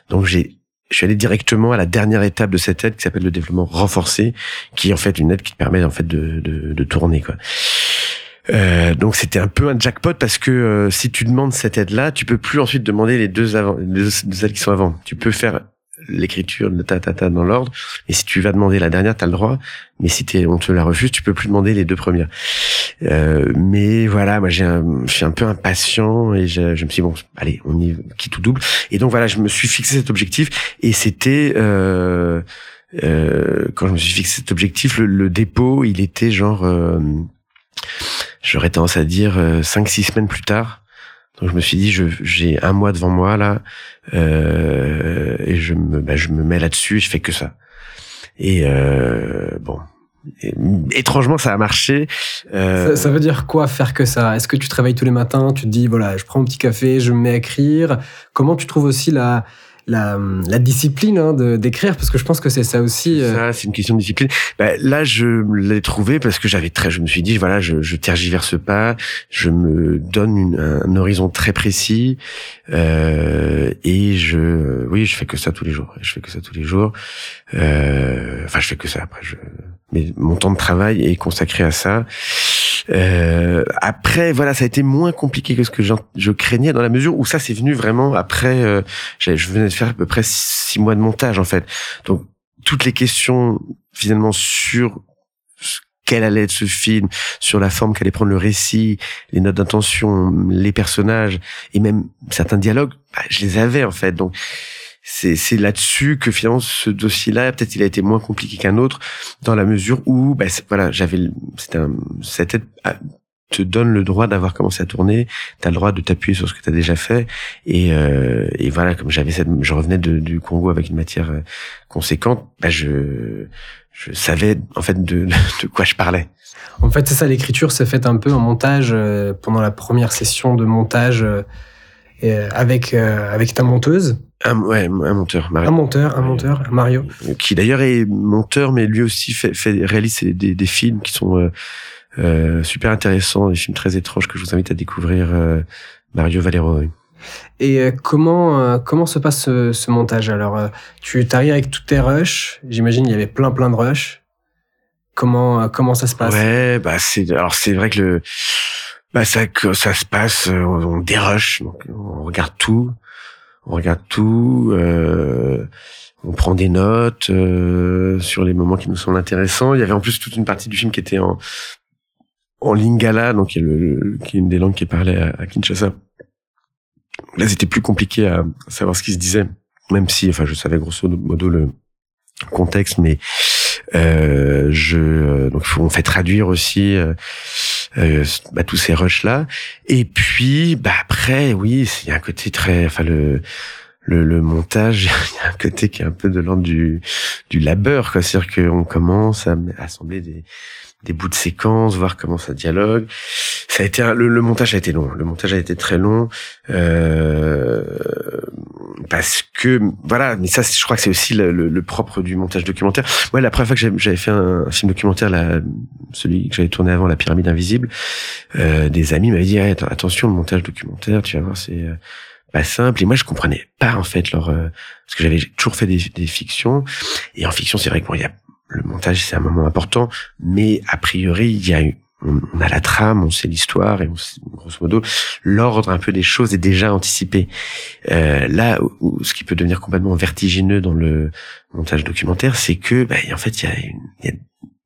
Donc j'ai je suis allé directement à la dernière étape de cette aide qui s'appelle le développement renforcé, qui est en fait une aide qui te permet en fait de, de, de tourner quoi. Euh, donc c'était un peu un jackpot parce que euh, si tu demandes cette aide-là, tu peux plus ensuite demander les deux avant, les deux aides qui sont avant. Tu peux faire l'écriture de ta, ta, ta dans l'ordre. Et si tu vas demander la dernière, tu as le droit. Mais si on te la refuse, tu peux plus demander les deux premières. Euh, mais voilà, moi j'ai je suis un peu impatient et je, je, me suis dit, bon, allez, on y qui tout double. Et donc voilà, je me suis fixé cet objectif et c'était euh, euh, quand je me suis fixé cet objectif, le, le dépôt, il était genre, euh, j'aurais tendance à dire euh, cinq six semaines plus tard. Donc je me suis dit, j'ai un mois devant moi là, euh, et je me, bah, je me mets là-dessus, je fais que ça. Et euh, bon, étrangement, ça a marché. Euh... Ça, veut dire quoi faire que ça? Est-ce que tu travailles tous les matins Tu te dis voilà, je prends un petit café, je me mets à écrire? Comment tu trouves aussi la la, la discipline hein, de d'écrire parce que je pense que c'est ça aussi. Euh... Ça, c'est une question de discipline. Bah, là, je l'ai trouvé parce que j'avais très, je me suis dit voilà, je, je tergiverse pas, je me donne une, un horizon très précis euh, et je, oui, je fais que ça tous les jours. Je fais que ça tous les jours. Euh, enfin, je fais que ça. Après, je, mais mon temps de travail est consacré à ça. Euh, après, voilà, ça a été moins compliqué que ce que je craignais dans la mesure où ça c'est venu vraiment après. Euh, je venais de faire à peu près six mois de montage en fait. Donc toutes les questions finalement sur quel allait être ce film, sur la forme qu'allait prendre le récit, les notes d'intention, les personnages et même certains dialogues, bah, je les avais en fait. Donc c'est là-dessus que finalement ce dossier-là peut-être il a été moins compliqué qu'un autre dans la mesure où bah, voilà j'avais c'était cette aide te donne le droit d'avoir commencé à tourner. Tu as le droit de t'appuyer sur ce que tu as déjà fait. Et euh, et voilà comme j'avais cette je revenais du Congo avec une matière euh, conséquente bah je je savais en fait de, de quoi je parlais. En fait c'est ça l'écriture s'est faite un peu en montage euh, pendant la première session de montage euh, avec avec ta monteuse un, ouais, un monteur, Mario. Un monteur, un monteur, Mario. Qui d'ailleurs est monteur, mais lui aussi fait, fait réalise des, des films qui sont euh, euh, super intéressants, des films très étranges que je vous invite à découvrir. Euh, Mario Valero. Et euh, comment euh, comment se passe ce, ce montage? Alors, euh, tu t'arrives avec tous tes rushs. J'imagine il y avait plein plein de rushs. Comment comment ça se passe? Ouais, bah c'est alors c'est vrai que le bah ça ça se passe on, on dérush, donc on regarde tout on regarde tout, euh, on prend des notes euh, sur les moments qui nous semblent intéressants. Il y avait en plus toute une partie du film qui était en lingala, donc qui est, une des langues qui est parlée à, Kinshasa. Là, c'était plus compliqué à savoir ce qui se disait, même si, enfin, je savais grosso modo le contexte, mais euh, je donc on fait traduire aussi euh, bah, tous ces rushs là. Et puis bah après, oui, il y a un côté très, enfin le le, le montage, il y a un côté qui est un peu de l'ordre du du labeur, quoi. C'est-à-dire qu'on commence à assembler des des bouts de séquences, voir comment ça dialogue. Ça a été le, le, montage a été long. Le montage a été très long euh, parce que voilà. Mais ça, je crois que c'est aussi le, le, propre du montage documentaire. Moi, la première fois que j'avais fait un, film documentaire, là, celui que j'avais tourné avant, La Pyramide Invisible, euh, des amis m'avaient dit attention, le montage documentaire, tu vas voir, c'est euh, pas simple et moi je comprenais pas en fait leur euh, parce que j'avais toujours fait des, des, fictions et en fiction c'est vrai que bon il y a le montage c'est un moment important, mais a priori il y a on, a la trame, on sait l'histoire et on grosso modo l'ordre un peu des choses est déjà anticipé. Euh, là, où, ce qui peut devenir complètement vertigineux dans le montage documentaire, c'est que bah, en fait il y a, une, y a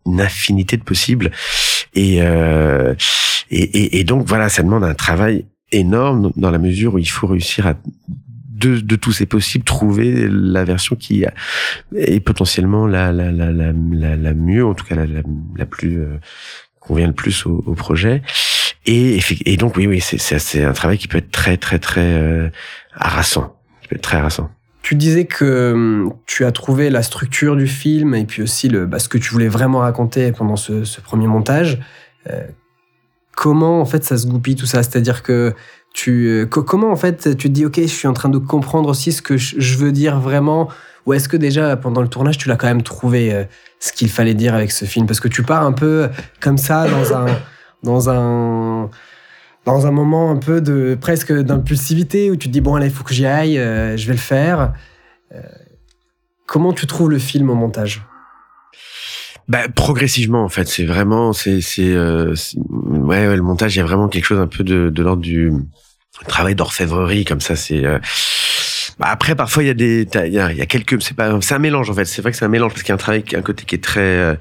une infinité de possibles. Et, euh, et, et, et, donc voilà, ça demande un travail énorme dans la mesure où il faut réussir à de, de tous ces possibles trouver la version qui est potentiellement la la la la, la, mieux, en tout cas la, la, plus euh, convient le plus au, projet. Et, et donc oui oui c'est un travail qui peut être très très très euh, harassant, peut être très harassant. Tu disais que hum, tu as trouvé la structure du film et puis aussi le, bah, ce que tu voulais vraiment raconter pendant ce, ce premier montage. Euh, comment en fait ça se goupille tout ça? C'est-à-dire que euh, comment en fait tu te dis ok je suis en train de comprendre aussi ce que je veux dire vraiment ou est-ce que déjà pendant le tournage tu l'as quand même trouvé euh, ce qu'il fallait dire avec ce film? Parce que tu pars un peu comme ça dans un dans un dans un moment un peu de presque d'impulsivité où tu te dis bon allez, il faut que j'y aille, euh, je vais le faire. Euh, comment tu trouves le film au montage? Bah, progressivement en fait, c'est vraiment c'est c'est euh, ouais, le montage il y a vraiment quelque chose un peu de l'ordre du travail d'orfèvrerie comme ça c'est bah, après parfois il y a des il y a, y a, quelques c'est pas c'est un mélange en fait, c'est vrai que c'est un mélange parce qu'il y a un travail un côté qui est très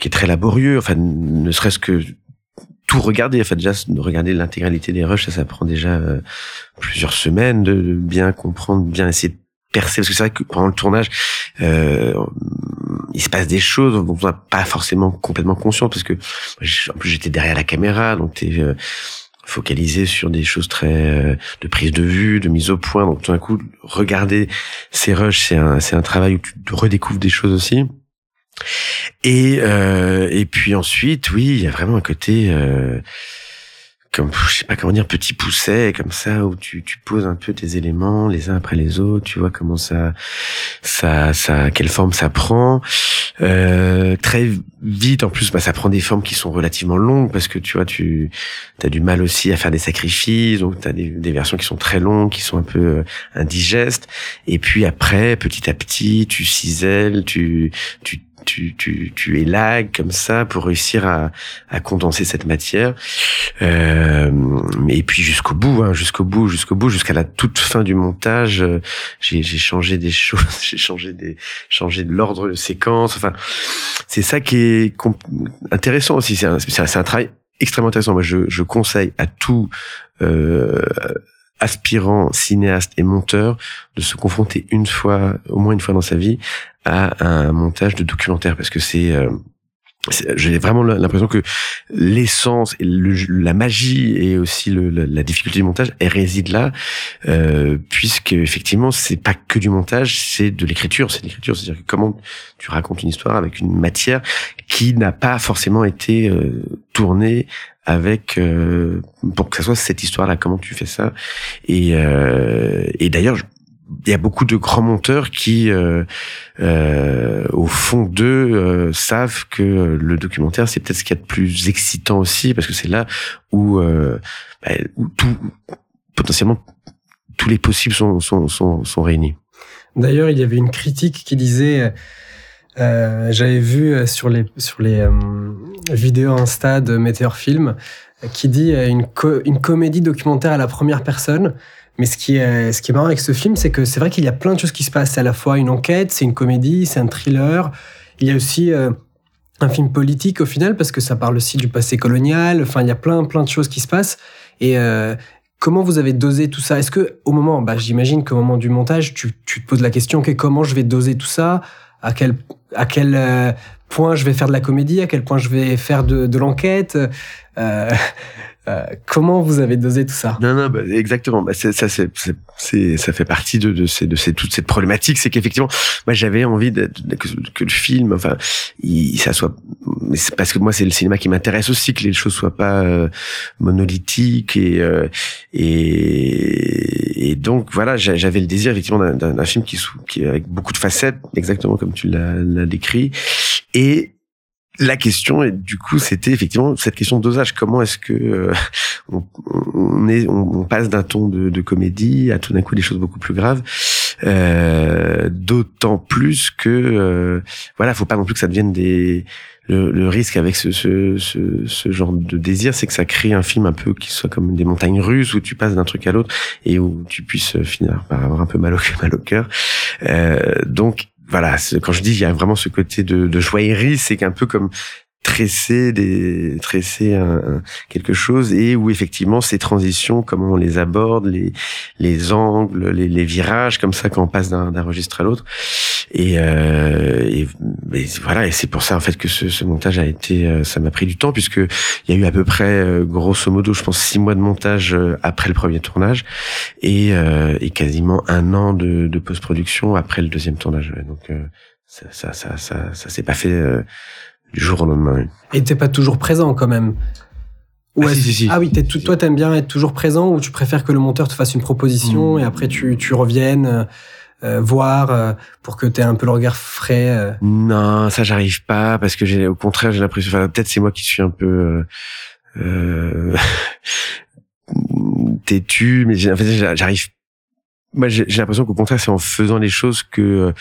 qui est très laborieux enfin ne serait-ce que tout regarder. En fait, déjà, regarder l'intégralité des rushs, ça, ça prend déjà euh, plusieurs semaines de, bien comprendre, bien essayer de percer. Parce que c'est vrai que pendant le tournage, euh, il se passe des choses dont on n'est pas forcément complètement conscient. Parce que, en plus, j'étais derrière la caméra, donc t'es euh, focalisé sur des choses très euh, de prise de vue, de mise au point. Donc tout d'un coup, regarder ces rushs, c'est un, c'est un travail où tu redécouvres des choses aussi. Et euh, et puis ensuite, oui, il y a vraiment un côté euh, comme je sais pas comment dire petit pousset comme ça où tu tu poses un peu tes éléments les uns après les autres tu vois comment ça ça ça quelle forme ça prend. Euh, très vite en plus bah ça prend des formes qui sont relativement longues parce que tu vois tu as du mal aussi à faire des sacrifices donc tu as des, des, versions qui sont très longues qui sont un peu euh, indigestes. Et puis après petit à petit tu cisèles tu tu tu, tu, tu élagues comme ça pour réussir à, à condenser cette matière. Euh, et puis jusqu'au bout, hein, jusqu'au bout, jusqu'au bout, jusqu'à la toute fin du montage, euh, j'ai, changé des choses, j'ai changé des, changé de l'ordre de séquence. Enfin, c'est ça qui est intéressant aussi. C'est un, c'est un travail extrêmement intéressant. Moi, je, je conseille à tout euh, aspirant cinéaste et monteur de se confronter une fois, au moins une fois dans sa vie, à un montage de documentaire parce que c'est euh, j'ai vraiment l'impression que l'essence la magie et aussi la difficulté du montage elle réside là. Euh, puisque effectivement c'est pas que du montage c'est de l'écriture c'est l'écriture. C'est à dire comment tu racontes une histoire avec une matière qui n'a pas forcément été euh, tournée avec euh, pour que ça soit cette histoire là comment tu fais ça et euh, et d'ailleurs il y a beaucoup de grands monteurs qui, euh, euh, au fond d'eux, euh, savent que le documentaire, c'est peut-être ce qu'il y a de plus excitant aussi, parce que c'est là où, euh, bah, tout, potentiellement, tous les possibles sont, sont, sont, sont réunis. D'ailleurs, il y avait une critique qui disait, euh, j'avais vu sur les, sur les vidéos Insta de Meteor Film, qui dit une, une comédie documentaire à la première personne. Mais ce qui est, ce qui est marrant avec ce film, c'est que c'est vrai qu'il y a plein de choses qui se passent. C'est à la fois une enquête, c'est une comédie, c'est un thriller. Il y a aussi euh, un film politique au final, parce que ça parle aussi du passé colonial. Enfin, il y a plein, plein de choses qui se passent. Et euh, comment vous avez dosé tout ça? Est-ce que au moment, bah, j'imagine qu'au moment du montage, tu, tu, te poses la question, que comment je vais doser tout ça? À quel, à quel euh, point je vais faire de la comédie À quel point je vais faire de, l'enquête euh, euh, comment vous avez dosé tout ça? Non, non, bah, exactement. Bah, ça, c'est, ça fait partie de, de, ces, de ces, toute cette problématique. C'est qu'effectivement, moi, j'avais envie de, que, que, le film, enfin, il, ça soit. Mais c'est parce que moi, c'est le cinéma qui m'intéresse aussi, que les choses soient pas euh, monolithiques et, euh, et, et donc voilà, j'avais le désir effectivement d'un film qui, qui avec beaucoup de facettes, exactement comme tu l'as décrit, et la question, et du coup, c'était effectivement cette question de dosage. Comment est-ce que euh, on, est, on, passe d'un ton de, comédie à tout d'un coup des choses beaucoup plus graves euh, D'autant plus que euh, voilà, faut pas non plus que ça devienne des le, risque avec ce, ce, ce, genre de désir, c'est que ça crée un film un peu qui soit comme des montagnes russes où tu passes d'un truc à l'autre et où tu puisses finir par avoir un peu mal au, mal au cœur. Euh, donc voilà, quand je dis il y a vraiment ce côté de, de joaillerie, c'est qu'un peu comme tresser des tresser un, quelque chose et où effectivement ces transitions comment on les aborde les les angles les, les virages comme ça quand on passe d'un registre à l'autre. Et, euh, et, voilà et c'est pour ça en fait que ce, ce montage a été euh, ça m'a pris du temps puisque il y a eu à peu près euh, grosso modo je pense six mois de montage euh, après le premier tournage et, et quasiment un an de, de post-production après le deuxième tournage donc ça ça ça ça, ça s'est pas fait du jour au lendemain. Et t'es pas toujours présent quand même ah, si, si, si. ah oui, es tout, toi t'aimes bien être toujours présent ou tu préfères que le monteur te fasse une proposition hmm. et après tu, tu reviennes euh, euh voir euh, pour que tu aies un peu le regard frais euh. Non, ça j'arrive pas parce que j'ai au contraire j'ai l'impression, enfin, peut-être c'est moi qui suis un peu euh, têtu, mais en fait j'arrive moi j'ai l'impression qu'au contraire c'est en faisant les choses que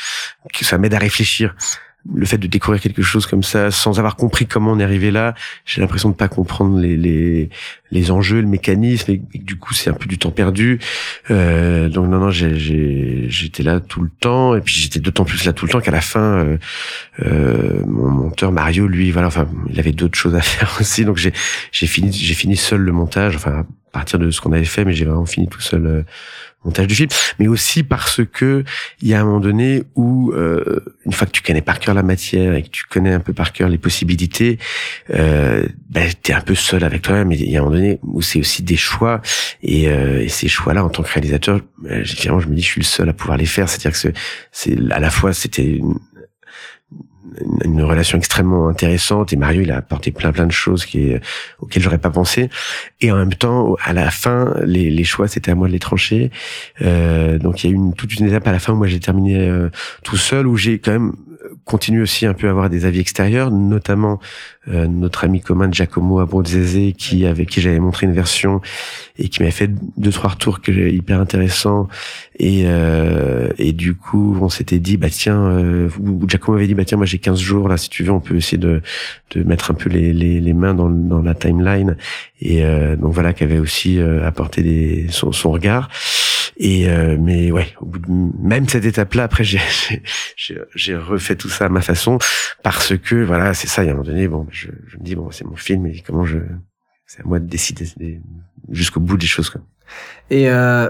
que ça m'aide à réfléchir le fait de découvrir quelque chose comme ça sans avoir compris comment on est arrivé là, j'ai l'impression de pas comprendre les, les, les enjeux, le mécanisme, et, du coup c'est un peu du temps perdu. Euh, donc non non, j'étais là tout le temps, et puis j'étais d'autant plus là tout le temps qu'à la fin, euh, euh, mon monteur Mario, lui, voilà, enfin, il avait d'autres choses à faire aussi, donc j'ai fini j'ai fini seul le montage, enfin à partir de ce qu'on avait fait, mais j'ai vraiment fini tout seul. Euh, montage du film, mais aussi parce que il y a un moment donné où euh, une fois que tu connais par cœur la matière et que tu connais un peu par cœur les possibilités, euh, ben, tu es un peu seul avec toi-même. il y a un moment donné où c'est aussi des choix et, euh, et ces choix-là en tant que réalisateur, finalement je me dis je suis le seul à pouvoir les faire. C'est-à-dire que c'est à la fois c'était une relation extrêmement intéressante et Mario il a apporté plein plein de choses qui auxquelles j'aurais pas pensé. Et en même temps à la fin les, les choix c'était à moi de les trancher. Euh, donc il y a eu une, toute une étape à la fin où moi j'ai terminé euh, tout seul où j'ai quand même continué aussi un peu à avoir des avis extérieurs notamment euh, notre ami commun Giacomo Abruzzese qui avec qui j'avais montré une version et qui m'avait fait deux trois retours que hyper intéressants et euh, et du coup on s'était dit bah tiens euh, Giacomo avait dit bah tiens moi j'ai 15 jours là si tu veux on peut essayer de de mettre un peu les les, les mains dans dans la timeline et euh, donc voilà qui avait aussi euh, apporté des son, son regard et euh, mais ouais, au bout de même cette étape-là, après j'ai refait tout ça à ma façon parce que voilà, c'est ça. Il y a un moment donné, bon, je, je me dis bon, c'est mon film et comment je, c'est à moi de décider jusqu'au bout des choses. Quoi. Et euh,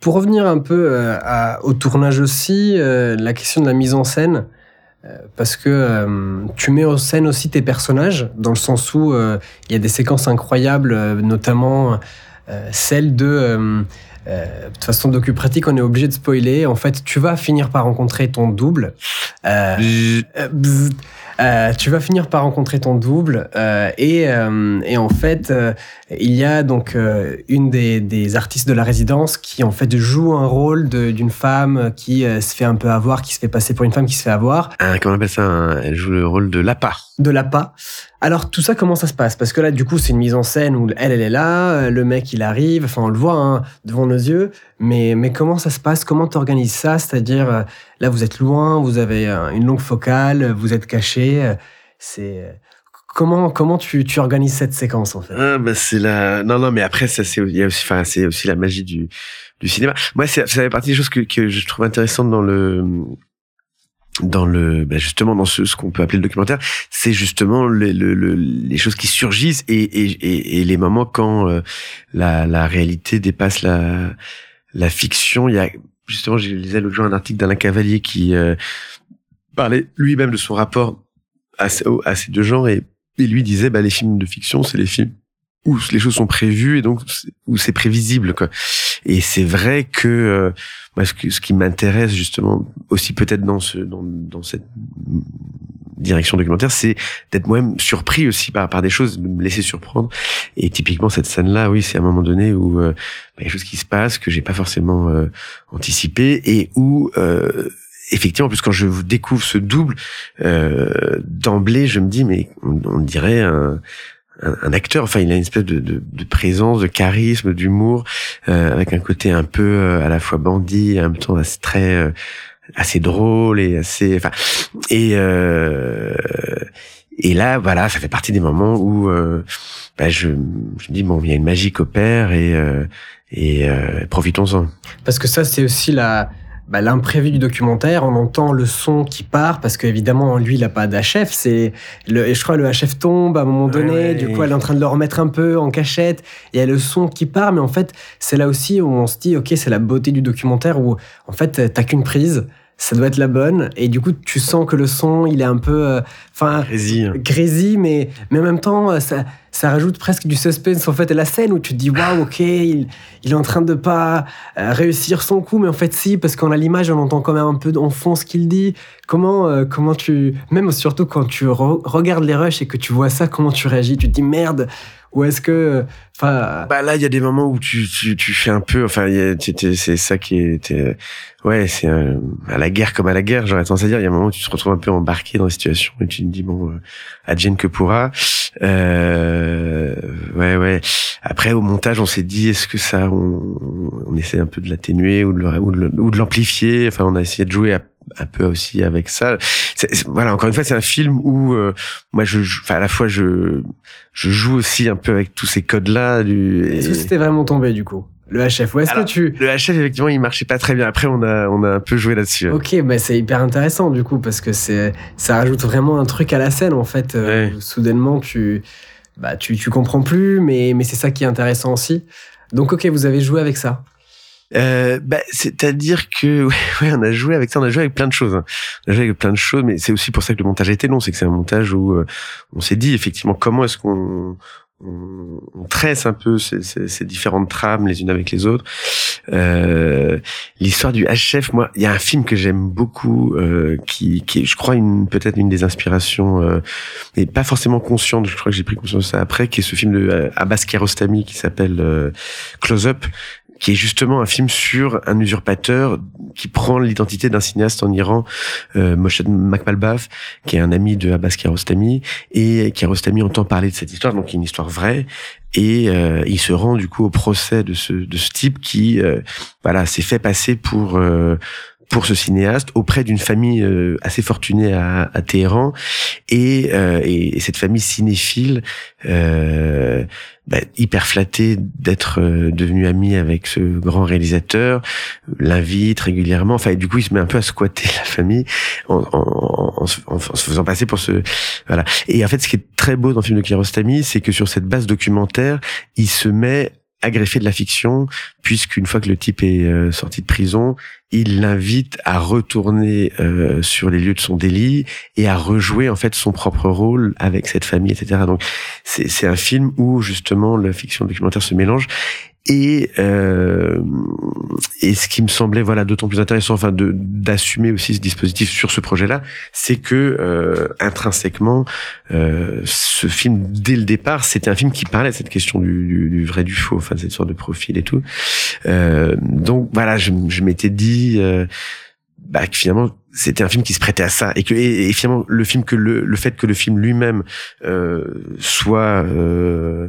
pour revenir un peu euh, à, au tournage aussi, euh, la question de la mise en scène. Parce que tu mets en scène aussi tes personnages, dans le sens où il y a des séquences incroyables, notamment celle de euh, de toute façon, docu pratique, on est obligé de spoiler. En fait, tu vas finir par rencontrer ton double. Euh, euh, tu vas finir par rencontrer ton double et, et, en fait il y a donc une des, des, artistes de la résidence qui en fait joue un rôle d'une femme qui se fait un peu avoir, qui se fait passer pour une femme qui se fait avoir. comment on appelle ça Elle joue le rôle de l'appât. De l'appât. Alors tout ça comment ça se passe? Parce que là du coup c'est une mise en scène où elle elle est là, le mec il arrive, enfin on le voit hein, devant nos yeux, mais mais comment ça se passe? Comment t'organises ça? C'est-à-dire là vous êtes loin, vous avez une longue focale, vous êtes caché, c'est comment comment tu, tu organises cette séquence en fait? Ah, bah c'est la non non mais après ça c'est aussi enfin c'est aussi la magie du du cinéma. Moi ça fait partie des choses que que je trouve intéressantes dans le dans le bah justement dans ce, ce qu'on peut appeler le documentaire c'est justement les, le, les choses qui surgissent et, et, et, les moments quand euh, la, la réalité dépasse la la fiction. Il y a justement j'ai lisais l'autre jour un article d'Alain Cavalier qui euh, parlait lui-même de son rapport à, ces deux genres et, et lui disait bah les films de fiction c'est les films où les choses sont prévues et donc où c'est prévisible quoi. Et c'est vrai que euh, moi ce, ce qui m'intéresse justement aussi peut-être dans ce dans, dans cette direction documentaire, c'est d'être moi-même surpris aussi par par des choses, de me laisser surprendre. Et typiquement cette scène-là, oui, c'est un moment donné où euh, bah, il y a des choses qui se passent que j'ai pas forcément euh, anticipé et où euh, effectivement, plus quand je découvre ce double euh, d'emblée, je me dis mais on, dirait un, un, acteur. Enfin, il a une espèce de, de, de présence, de charisme, d'humour, euh, avec un côté un peu euh, à la fois bandit, et en même temps assez très euh, assez drôle et assez. Enfin, et euh, et là, voilà, ça fait partie des moments où bah, je, je me dis bon, il y a une magie qui opère et et profitons-en. Parce que ça, c'est aussi la bah, l'imprévu du documentaire. On entend le son qui part parce qu'évidemment, lui, il n'a pas d'HF. C'est le, et je crois le HF tombe à un moment donné. Du coup, elle est en train de le remettre un peu en cachette. Il y a le son qui part, mais en fait, c'est là aussi où on se dit, ok, c'est la beauté du documentaire où en fait, t'as qu'une prise ça doit être la bonne. Et du coup, tu sens que le son, il est un peu, euh, enfin, grésil, mais mais en même temps, euh, ça, ça rajoute presque du suspense en fait à la scène où tu te dis waouh, ok, il, il, est en train de pas euh, réussir son coup, mais en fait si, parce qu'on a l'image, on entend quand même un peu en fond ce qu'il dit. Comment comment tu, même surtout quand tu regardes les rushs et que tu vois ça, comment tu réagis Tu te dis merde ou est-ce que, enfin, bah là, il y a des moments où tu, tu, tu fais un peu, enfin, c'est ça qui était, ouais, c'est à la guerre comme à la guerre, j'aurais tendance à dire. Il y a un moment où tu te retrouves un peu embarqué dans la situation et tu te dis bon, euh, advienne que pourra. Euh, ouais, ouais. Après, au montage, on s'est dit, est-ce que ça, on, on essaie un peu de l'atténuer ou de l'amplifier? Enfin, on a essayé de jouer à un peu aussi avec ça. voilà, encore une fois, c'est un film où euh, moi, je, enfin, à la fois, je, je joue aussi un peu avec tous ces codes-là. Est-ce que c'était vraiment tombé du coup? Le HF, ou est-ce que tu... Le HF, effectivement, il marchait pas très bien. Après, on a, on a un peu joué là-dessus. Ok, bah c'est hyper intéressant, du coup, parce que c'est, ça rajoute vraiment un truc à la scène, en fait. Euh, soudainement, tu, bah, tu, tu comprends plus, mais, mais c'est ça qui est intéressant aussi. Donc, ok, vous avez joué avec ça. Euh, bah, c'est-à-dire que ouais, on a joué avec ça, on a joué avec plein de choses. Hein. On a joué avec plein de choses, mais c'est aussi pour ça que le montage était long. C'est que c'est un montage où euh, on s'est dit effectivement comment est-ce qu'on on, tresse un peu ces, ces, ces, différentes trames les unes avec les autres. Euh, L'histoire du HF, moi, il y a un film que j'aime beaucoup, euh, qui, qui est, je crois, une peut-être une des inspirations, euh, mais pas forcément consciente. Je crois que j'ai pris conscience de ça après, qui est ce film de euh, Abbas Kiarostami qui s'appelle euh, Close Up, qui est justement un film sur un usurpateur qui prend l'identité d'un cinéaste en Iran, euh, Moshe Makmalbaf, qui est un ami de Abbas Kiarostami, et Kiarostami entend parler de cette histoire, donc une histoire vraie, et euh, il se rend du coup au procès de ce de ce type qui euh, voilà s'est fait passer pour euh, pour ce cinéaste auprès d'une famille euh, assez fortunée à, à Téhéran. Et, euh, et, cette famille cinéphile euh, bah, hyper flattée d'être euh, devenu ami avec ce grand réalisateur l'invite régulièrement. Enfin et du coup il se met un peu à squatter la famille en, en, en, en, se faisant passer pour ce voilà. Et en fait ce qui est très beau dans le film de Kiarostami c'est que sur cette base documentaire il se met greffer de la fiction, puisqu'une fois que le type est sorti de prison, il l'invite à retourner euh, sur les lieux de son délit et à rejouer en fait son propre rôle avec cette famille, etc. Donc c'est un film où justement la fiction documentaire se mélange et euh, et ce qui me semblait voilà d'autant plus intéressant enfin de d'assumer aussi ce dispositif sur ce projet-là c'est que euh, intrinsèquement euh, ce film dès le départ c'était un film qui parlait de cette question du, du, vrai du faux enfin cette sorte de profil et tout. Euh, donc voilà je, je m'étais dit euh, bah, que finalement c'était un film qui se prêtait à ça. Et que et, finalement le film que le, le fait que le film lui-même euh, soit euh,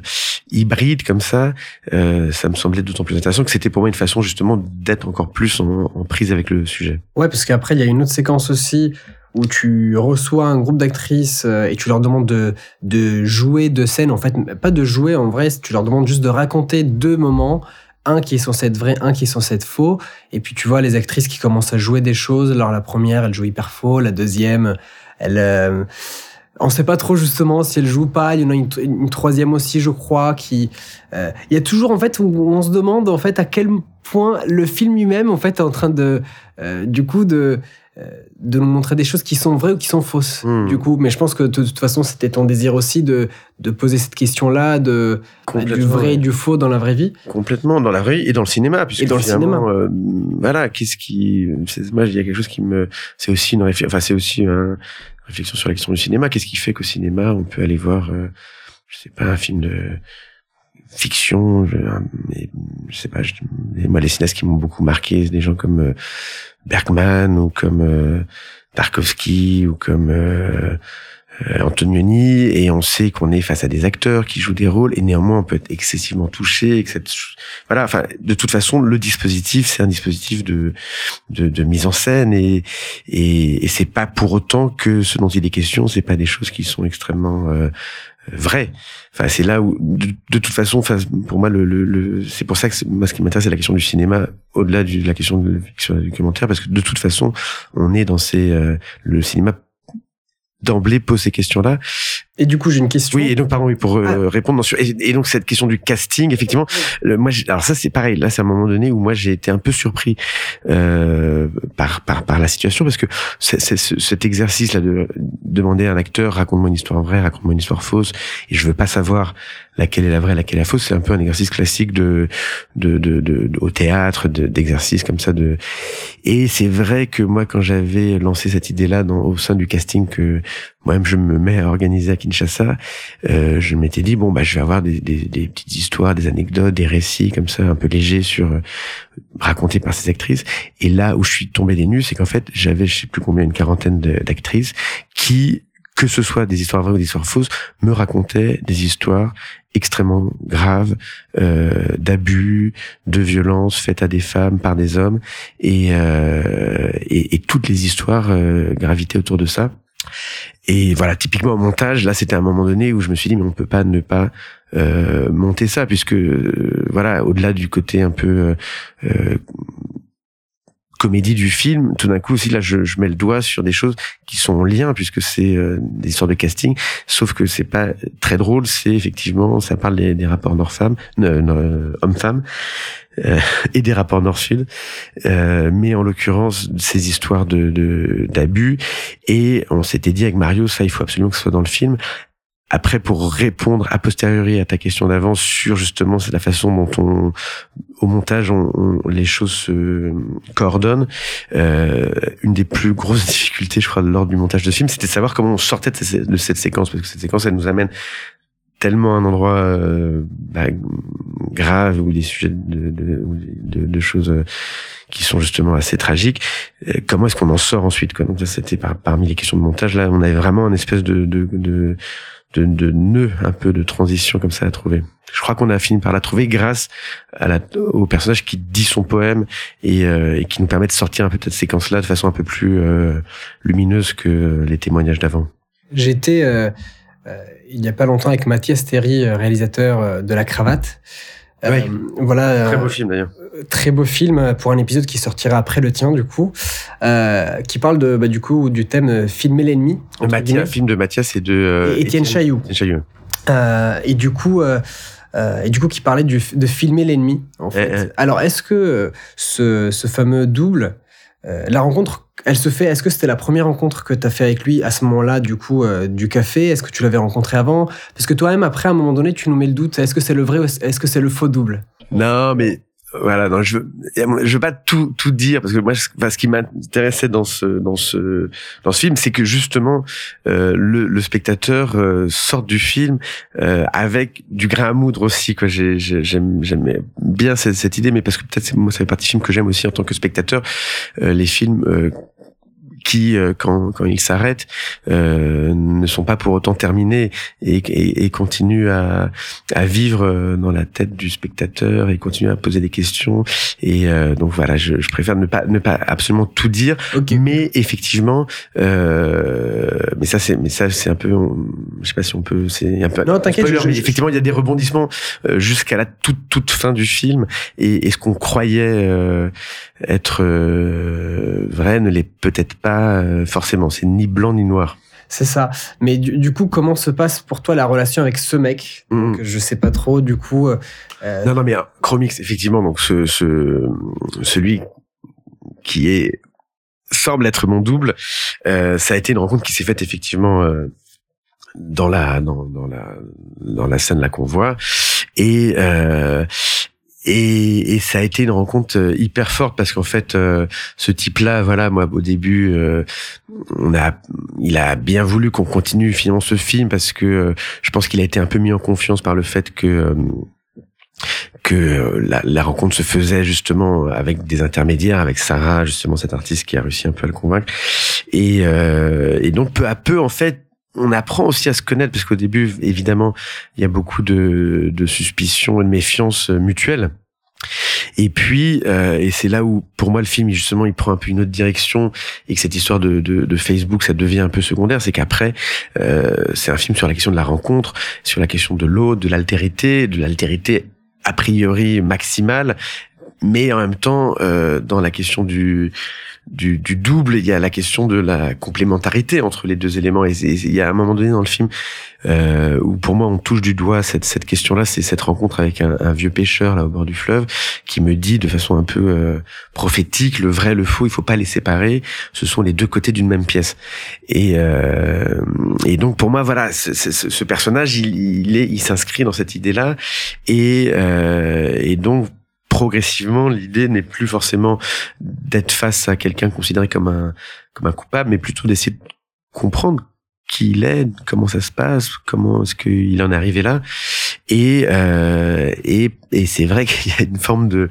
hybride comme ça euh, ça me semblait d'autant plus intéressant que c'était pour moi une façon justement d'être encore plus en, prise avec le sujet. Ouais parce qu'après il y a une autre séquence aussi où tu reçois un groupe d'actrices euh, et tu leur demandes de, de jouer de scènes. En fait pas de jouer en vrai tu leur demandes juste de raconter deux moments un qui est censé être vrai, un qui est censé être faux. Et puis tu vois les actrices qui commencent à jouer des choses. Alors la première, elle joue hyper faux. La deuxième, elle... Euh, on sait pas trop justement si elle joue ou pas. Il y en a une, troisième aussi, je crois, qui... Euh, il y a toujours en fait où on se demande en fait à quel point le film lui-même en fait est en train de... Euh, du coup de de nous montrer des choses qui sont vraies ou qui sont fausses. Hmm. Du coup, mais je pense que de, toute façon, c'était ton désir aussi de, de poser cette question-là de du vrai et du faux dans la vraie vie. Complètement dans la vraie vie et dans le cinéma, puisque et dans le cinéma. Euh, voilà, qu'est-ce qui, moi, il y a quelque chose qui me, c'est aussi une réflexion, enfin, c'est aussi une réflexion sur la question du cinéma. Qu'est-ce qui fait qu'au cinéma, on peut aller voir, euh, je sais pas, un film de fiction, je, mais, je sais pas, je, moi les cinéastes qui m'ont beaucoup marqué, des gens comme euh, Bergman ou comme euh, Tarkovsky ou comme euh, euh, Antonioni et on sait qu'on est face à des acteurs qui jouent des rôles et néanmoins on peut être excessivement touché. voilà, enfin de toute façon le dispositif c'est un dispositif de, de, de mise en scène et et, et c'est pas pour autant que ce dont il est question c'est pas des choses qui sont extrêmement euh, vraies. Enfin, c'est là où, de, toute façon, pour moi, le, le, c'est pour ça que moi, ce qui m'intéresse, c'est la question du cinéma, au-delà de la question de la fiction documentaire, parce que de toute façon, on est dans ces, euh, le cinéma d'emblée pose ces questions-là. Et du coup, j'ai une question. Oui, et donc pardon, oui, pour euh, ah. répondre. Et, et, donc cette question du casting, effectivement, le, moi, alors ça c'est pareil. Là, c'est un moment donné où moi j'ai été un peu surpris euh, par, par par la situation parce que cet exercice-là de demander à un acteur raconte-moi une histoire vraie, raconte-moi une histoire fausse, et je veux pas savoir laquelle est la vraie, laquelle est la fausse. C'est un peu un exercice classique de, de, de, de, au théâtre, d'exercice comme ça. De et c'est vrai que moi, quand j'avais lancé cette idée-là au sein du casting que moi-même je me mets à organiser à Kinshasa, euh, je m'étais dit bon bah je vais avoir des, des, des, petites histoires, des anecdotes, des récits comme ça un peu légers sur euh, racontés par ces actrices. Et là où je suis tombé des nues, c'est qu'en fait j'avais je sais plus combien une quarantaine d'actrices qui que ce soit des histoires vraies ou des histoires fausses, me racontaient des histoires extrêmement graves euh, d'abus, de violences faites à des femmes par des hommes, et, euh, et, toutes les histoires euh, gravitaient autour de ça. Et voilà, typiquement au montage, là c'était un moment donné où je me suis dit mais on peut pas ne pas euh, monter ça puisque euh, voilà, au-delà du côté un peu euh, comédie du film, tout d'un coup aussi là je, je, mets le doigt sur des choses qui sont en lien puisque c'est euh, des histoires de casting, sauf que c'est pas très drôle, c'est effectivement ça parle des, des rapports nord-femme, euh, homme-femme euh, et des rapports nord-sud, euh, mais en l'occurrence ces histoires de d'abus et on s'était dit avec Mario ça il faut absolument que ce soit dans le film. Après, pour répondre a posteriori à ta question d'avance sur justement c'est la façon dont on, au montage, on, les choses se coordonnent. Euh, une des plus grosses difficultés, je crois, lors du montage de film, c'était de savoir comment on sortait de, cette séquence, parce que cette séquence, elle nous amène tellement un endroit euh, bah, grave ou des sujets de, de, de, choses euh, qui sont justement assez tragiques. Euh, comment est-ce qu'on en sort ensuite quoi? Donc ça, c'était par, parmi les questions de montage. Là, on avait vraiment un espèce de, de, de de, un peu de transition comme ça à trouver. Je crois qu'on a fini par la trouver grâce à la, au personnage qui dit son poème et, euh, et qui nous permet de sortir un peu de cette séquence-là de façon un peu plus euh, lumineuse que les témoignages d'avant. J'étais euh, il y a pas longtemps avec Mathias Théry, réalisateur de La Cravate. Oui. voilà. Très beau film d'ailleurs très beau film pour un épisode qui sortira après le tien du coup, euh, qui parle de bah, du coup du thème euh, filmer l'ennemi. Un film de Mathias et de euh, Étienne Chailloux. Euh, et du coup. Euh, et du coup, qui parlait du, de filmer l'ennemi. En fait. Eh, eh. Alors, est-ce que ce, ce, fameux double, la rencontre, elle se fait Est-ce que c'était la première rencontre que tu as fait avec lui à ce moment-là, du coup, du café? Est-ce que tu l'avais rencontré avant? Parce que toi-même, après, à un moment donné, tu nous mets le doute. Est-ce que c'est le vrai est-ce que c'est le faux double? Non, mais voilà non je je veux pas tout tout dire parce que moi ce qui m'intéressait dans ce dans ce dans ce film c'est que justement euh, le, le spectateur euh, sort du film euh, avec du grain à moudre aussi quoi. J'ai j'aime j'aime bien cette, cette, idée mais parce que peut-être moi ça fait partie des films que j'aime aussi en tant que spectateur euh, les films euh, qui, euh, quand, quand ils s'arrêtent, euh, ne sont pas pour autant terminés et, et, et, continuent à, à vivre euh, dans la tête du spectateur et continuent à poser des questions. Et euh, donc voilà, je, je, préfère ne pas ne pas absolument tout dire, mais effectivement, euh, mais ça c'est mais ça c'est un peu, je sais pas si on peut, c'est un peu. Non, t'inquiète. Effectivement, il y a des rebondissements jusqu'à la toute toute fin du film et, et ce qu'on croyait être vrai ne l'est peut-être pas euh, forcément. C'est ni blanc ni noir. C'est ça. Mais du, coup, comment se passe pour toi la relation avec ce mec? Mm. Je sais pas trop. Du coup. Euh, euh, non, non, mais Chromix, effectivement. Donc ce, ce celui qui est semble être mon double, ça a été une rencontre qui s'est faite effectivement dans la dans, dans la dans la scène là qu'on voit et et, et, ça a été une rencontre euh, hyper forte parce qu'en fait, euh, ce type-là, voilà, moi au début, euh, on a, il a bien voulu qu'on continue finalement ce film parce que je pense qu'il a été un peu mis en confiance par le fait que que la, la, rencontre se faisait justement avec des intermédiaires, avec Sarah, justement cette artiste qui a réussi un peu à le convaincre. Et, et donc peu à peu, en fait, on apprend aussi à se connaître parce qu'au début, évidemment, il y a beaucoup de, de suspicions et de méfiance mutuelle. Et puis, euh, et c'est là où, pour moi, le film justement, il prend un peu une autre direction et que cette histoire de, de, de Facebook, ça devient un peu secondaire. C'est qu'après, euh, c'est un film sur la question de la rencontre, sur la question de l'autre, de l'altérité, de l'altérité a priori maximale, mais en même temps, euh, dans la question du du, du, double, il y a la question de la complémentarité entre les deux éléments. Et, il y a un moment donné dans le film euh, où pour moi on touche du doigt cette, cette question-là, c'est cette rencontre avec un, vieux pêcheur là au bord du fleuve qui me dit de façon un peu euh, prophétique le vrai, le faux, il faut pas les séparer. Ce sont les deux côtés d'une même pièce. Et, euh, et donc pour moi voilà, ce, ce, ce personnage il, il est, il s'inscrit dans cette idée-là et, euh, et donc progressivement, l'idée n'est plus forcément d'être face à quelqu'un considéré comme un, coupable, mais plutôt d'essayer de comprendre qui il est, comment ça se passe, comment est-ce qu'il en est arrivé là. Et, euh, et, et c'est vrai qu'il y a une forme de,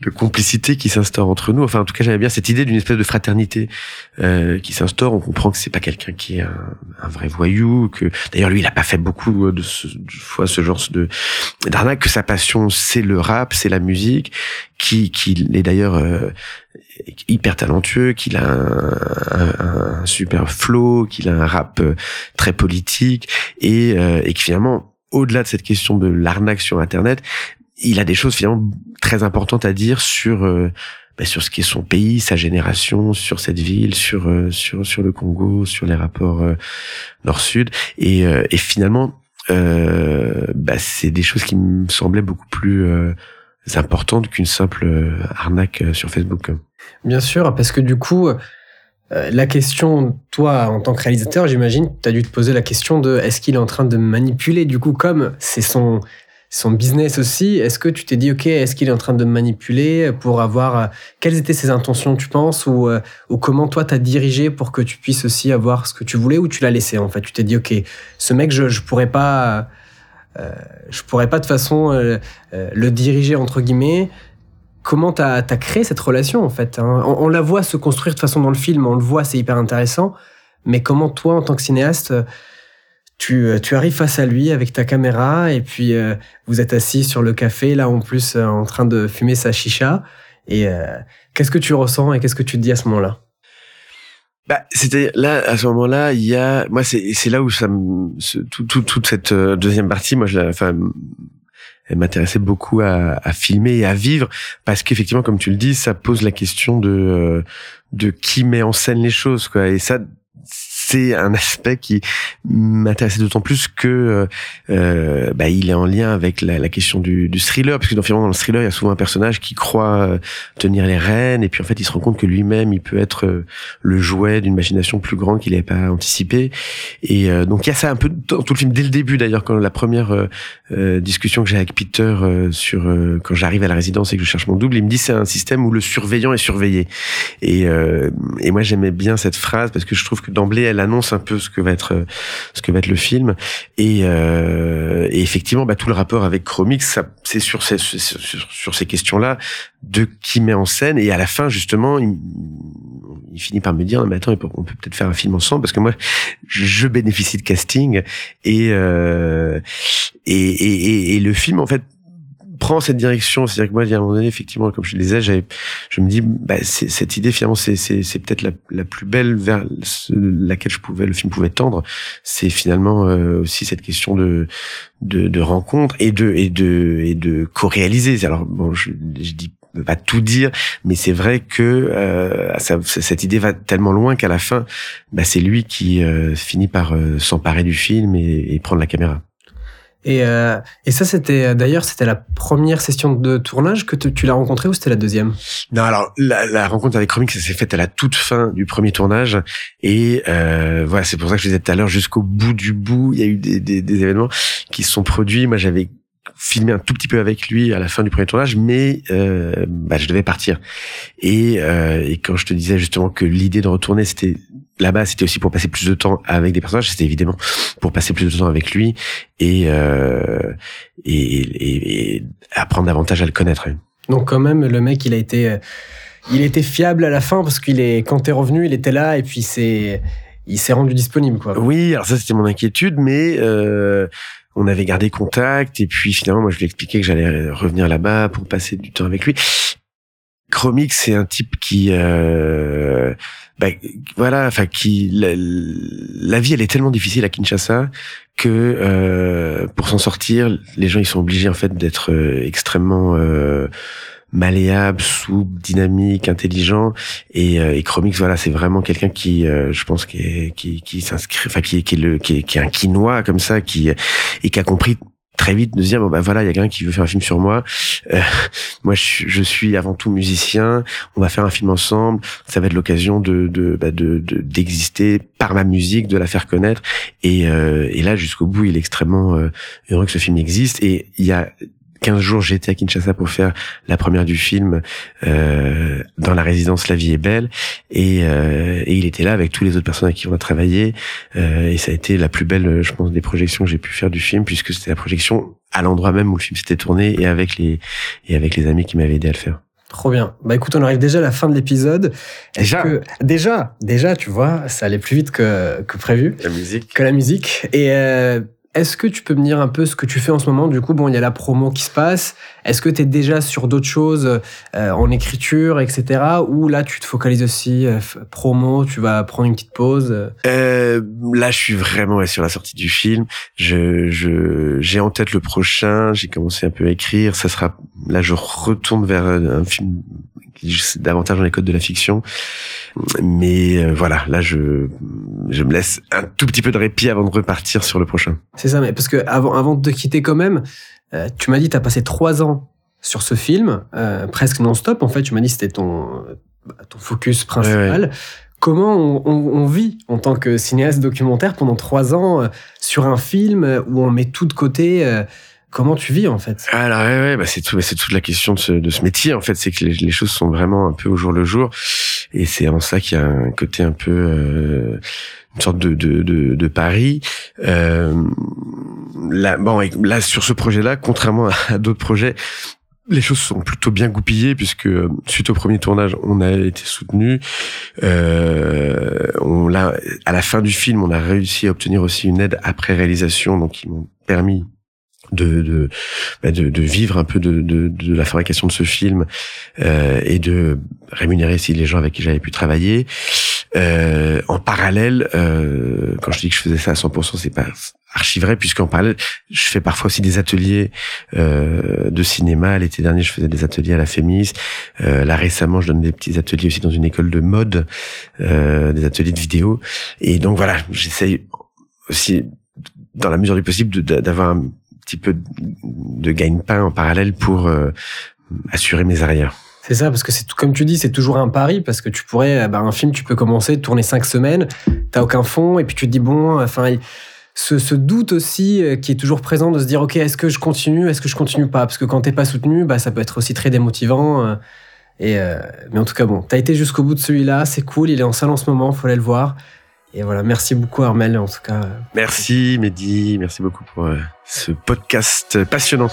de complicité qui s'instaure entre nous. Enfin, en tout cas, j'aime bien cette idée d'une espèce de fraternité euh, qui s'instaure. On comprend que c'est pas quelqu'un qui est un, un, vrai voyou. Que d'ailleurs, lui, il a pas fait beaucoup de, ce, de fois ce genre de d'arnaque. Que sa passion, c'est le rap, c'est la musique. Qui, qui est d'ailleurs euh, hyper talentueux, qu'il a un, un, super flow, qu'il a un rap euh, très politique et, euh, et que finalement, au-delà de cette question de l'arnaque sur Internet, il a des choses finalement très importantes à dire sur euh, bah, sur ce qui est son pays, sa génération, sur cette ville, sur sur sur le Congo, sur les rapports nord-sud et, et finalement bah, c'est des choses qui me semblaient beaucoup plus importantes qu'une simple arnaque sur Facebook. Bien sûr, parce que du coup, euh, la question, toi, en tant que réalisateur, j'imagine, tu as dû te poser la question de est-ce qu'il est en train de manipuler, du coup, comme c'est son, son business aussi, est-ce que tu t'es dit, OK, est-ce qu'il est en train de manipuler pour avoir... Euh, quelles étaient ses intentions, tu penses, ou, euh, ou comment toi t'as dirigé pour que tu puisses aussi avoir ce que tu voulais, ou tu l'as laissé, en fait? Tu t'es dit, OK, ce mec, je, je pourrais pas... je pourrais pas de façon le diriger entre guillemets comment tu as, créé cette relation en fait hein? On, la voit se construire de façon dans le film, on le voit, c'est hyper intéressant. Mais comment toi, en tant que cinéaste, tu, arrives face à lui avec ta caméra et puis euh, vous êtes assis sur le café, là en plus euh, en train de fumer sa chicha. Et euh, qu'est-ce que tu ressens et qu'est-ce que tu te dis à ce moment-là? Bah, c'était là à ce moment-là, il y a moi c'est c'est là où ça me tout, tout, toute cette deuxième partie, moi je la, enfin elle m'intéressait beaucoup à, à, filmer et à vivre parce qu'effectivement, comme tu le dis, ça pose la question de euh, de qui met en scène les choses, quoi. Et ça, c'est un aspect qui m'intéressait d'autant plus que euh, euh, bah, il est en lien avec la, la question du, du, thriller, parce que dans, dans le thriller, il y a souvent un personnage qui croit euh, tenir les rênes, et puis en fait, il se rend compte que lui-même, il peut être euh, le jouet d'une imagination plus grande qu'il n'avait pas anticipé. Et donc, il y a ça un peu dans tout le film, dès le début d'ailleurs, quand la première discussion que j'ai avec Peter sur quand j'arrive à la résidence et que je cherche mon double, il me dit c'est un système où le surveillant est surveillé. Et, et moi, j'aimais bien cette phrase parce que je trouve que d'emblée, elle annonce un peu ce que va être ce que va être le film. Et, euh, et effectivement, bah, tout le rapport avec Chromix, c'est sur ces, sur, ces questions-là de qui met en scène. Et à la fin, justement, il, il finit par me dire, mais attends, on peut peut-être faire un film ensemble parce que moi, je bénéficie de casting et, euh, et, et, et, le film, en fait, prend cette direction. C'est-à-dire que moi, il y a un moment donné, effectivement, comme je le disais, je me dis, bah, cette idée, finalement, c'est, c'est, c'est peut-être la, plus belle vers laquelle je pouvais, le film pouvait tendre. C'est finalement euh, aussi cette question de, de, de rencontre et de, et de, et de co-réaliser. Alors, bon, je, je dis pas tout dire, mais c'est vrai que euh, cette idée va tellement loin qu'à la fin, bah, c'est lui qui euh, finit par euh, s'emparer du film et, et prendre la caméra. Et, euh, et ça, c'était euh, d'ailleurs, c'était la première session de tournage que tu l'as rencontré ou c'était la deuxième? Non, alors la, la rencontre avec Chromix, ça s'est fait à la toute fin du premier tournage. Et euh, voilà, c'est pour ça que je disais tout à l'heure, jusqu'au bout du bout, il y a eu des, des, des événements qui se sont produits. Moi, j'avais filmé un tout petit peu avec lui à la fin du premier tournage, mais euh, bah, je devais partir. Et, euh, et quand je te disais justement que l'idée de retourner, c'était là-bas, c'était aussi pour passer plus de temps avec des personnages. C'était évidemment pour passer plus de temps avec lui et, euh, et, et, et, apprendre davantage à le connaître. Donc quand même, le mec, il a été, il était fiable à la fin parce qu'il est, quand t'es revenu, il était là et puis c'est, il s'est rendu disponible, quoi. Oui, alors ça c'était mon inquiétude, mais euh, on avait gardé contact et puis finalement moi je lui ai expliqué que j'allais revenir là-bas pour passer du temps avec lui. Chromix c'est un type qui euh, bah, voilà enfin qui la, vie elle est tellement difficile à Kinshasa que euh, pour s'en sortir les gens ils sont obligés en fait d'être euh, extrêmement euh, malléable, souple, dynamique, intelligent. Et, euh, et Chromix, voilà, c'est vraiment quelqu'un qui, euh, je pense, qui est, qui s'inscrit, enfin, qui, qui est le, qui est, qui est un quinoa comme ça, qui et qui a compris très vite de se dire bon bah voilà il y a quelqu'un qui veut faire un film sur moi. Euh, moi je, je, suis avant tout musicien. On va faire un film ensemble. Ça va être l'occasion de de bah, de d'exister par ma musique de la faire connaître. Et euh, et là jusqu'au bout il est extrêmement euh, heureux que ce film existe. Et il y a 15 jours, j'étais à Kinshasa pour faire la première du film euh, dans la résidence La Vie est belle, et, euh, et, il était là avec tous les autres personnes avec qui on a travaillé, euh, et ça a été la plus belle, je pense, des projections que j'ai pu faire du film, puisque c'était la projection à l'endroit même où le film s'était tourné et avec les et avec les amis qui m'avaient aidé à le faire. Trop bien. Bah écoute, on arrive déjà à la fin de l'épisode. Déjà que, Déjà, déjà, tu vois, ça allait plus vite que, que prévu. La musique. Que la musique. Et euh, est-ce que tu peux me dire un peu ce que tu fais en ce moment? Du coup, bon, il y a la promo qui se passe. Est-ce que tu es déjà sur d'autres choses euh, en écriture, etc. Ou là, tu te focalises aussi euh, promo, tu vas prendre une petite pause euh, Là, je suis vraiment sur la sortie du film. Je, je, j'ai en tête le prochain. J'ai commencé un peu à écrire. Ça sera là, je retourne vers un film davantage dans les codes de la fiction. Mais euh, voilà, là, je, je me laisse un tout petit peu de répit avant de repartir sur le prochain. C'est ça, mais parce que avant, avant de te quitter quand même, euh, tu m'as dit tu as passé trois ans sur ce film, euh, presque non-stop. En fait, tu m'as dit c'était ton, ton focus principal. Comment on, on, vit en tant que cinéaste documentaire pendant trois ans sur un film où on met tout de côté Comment tu vis en fait? Alors ouais, ouais bah c'est tout, c'est toute la question de ce, de ce métier en fait, c'est que les, choses sont vraiment un peu au jour le jour, et c'est en ça qu'il y a un côté un peu euh, une sorte de de, de, de pari. Euh, là, bon, là sur ce projet-là, contrairement à, d'autres projets, les choses sont plutôt bien goupillées puisque suite au premier tournage, on a été soutenu. Euh, on l'a à la fin du film, on a réussi à obtenir aussi une aide après réalisation, donc ils m'ont permis de bah, de, de, vivre un peu de, de, de, la fabrication de ce film euh, et de rémunérer aussi les gens avec qui j'avais pu travailler. Euh, en parallèle, euh, quand je dis que je faisais ça à 100%, c'est pas archi vrai puisqu'en parallèle, je fais parfois aussi des ateliers euh, de cinéma. L'été dernier, je faisais des ateliers à la Fémis. Euh, là récemment, je donne des petits ateliers aussi dans une école de mode, euh, des ateliers de vidéo. Et donc voilà, j'essaye aussi dans la mesure du possible d'avoir petit peu de gagne-pain en parallèle pour euh, assurer mes arrières. C'est ça, parce que c'est comme tu dis, c'est toujours un pari, parce que tu pourrais, bah, un film, tu peux commencer, tourner cinq semaines, t'as aucun fond, et puis tu te dis, bon, enfin, ce, doute aussi euh, qui est toujours présent de se dire, ok, est-ce que je continue, est-ce que je continue pas? Parce que quand t'es pas soutenu, bah, ça peut être aussi très démotivant. Euh, et, mais en tout cas, bon, t'as été jusqu'au bout de celui-là, c'est cool, il est en salle en ce moment, faut aller le voir. Et voilà, merci beaucoup Armel en tout cas. Merci Mehdi, merci beaucoup pour euh, ce podcast passionnant.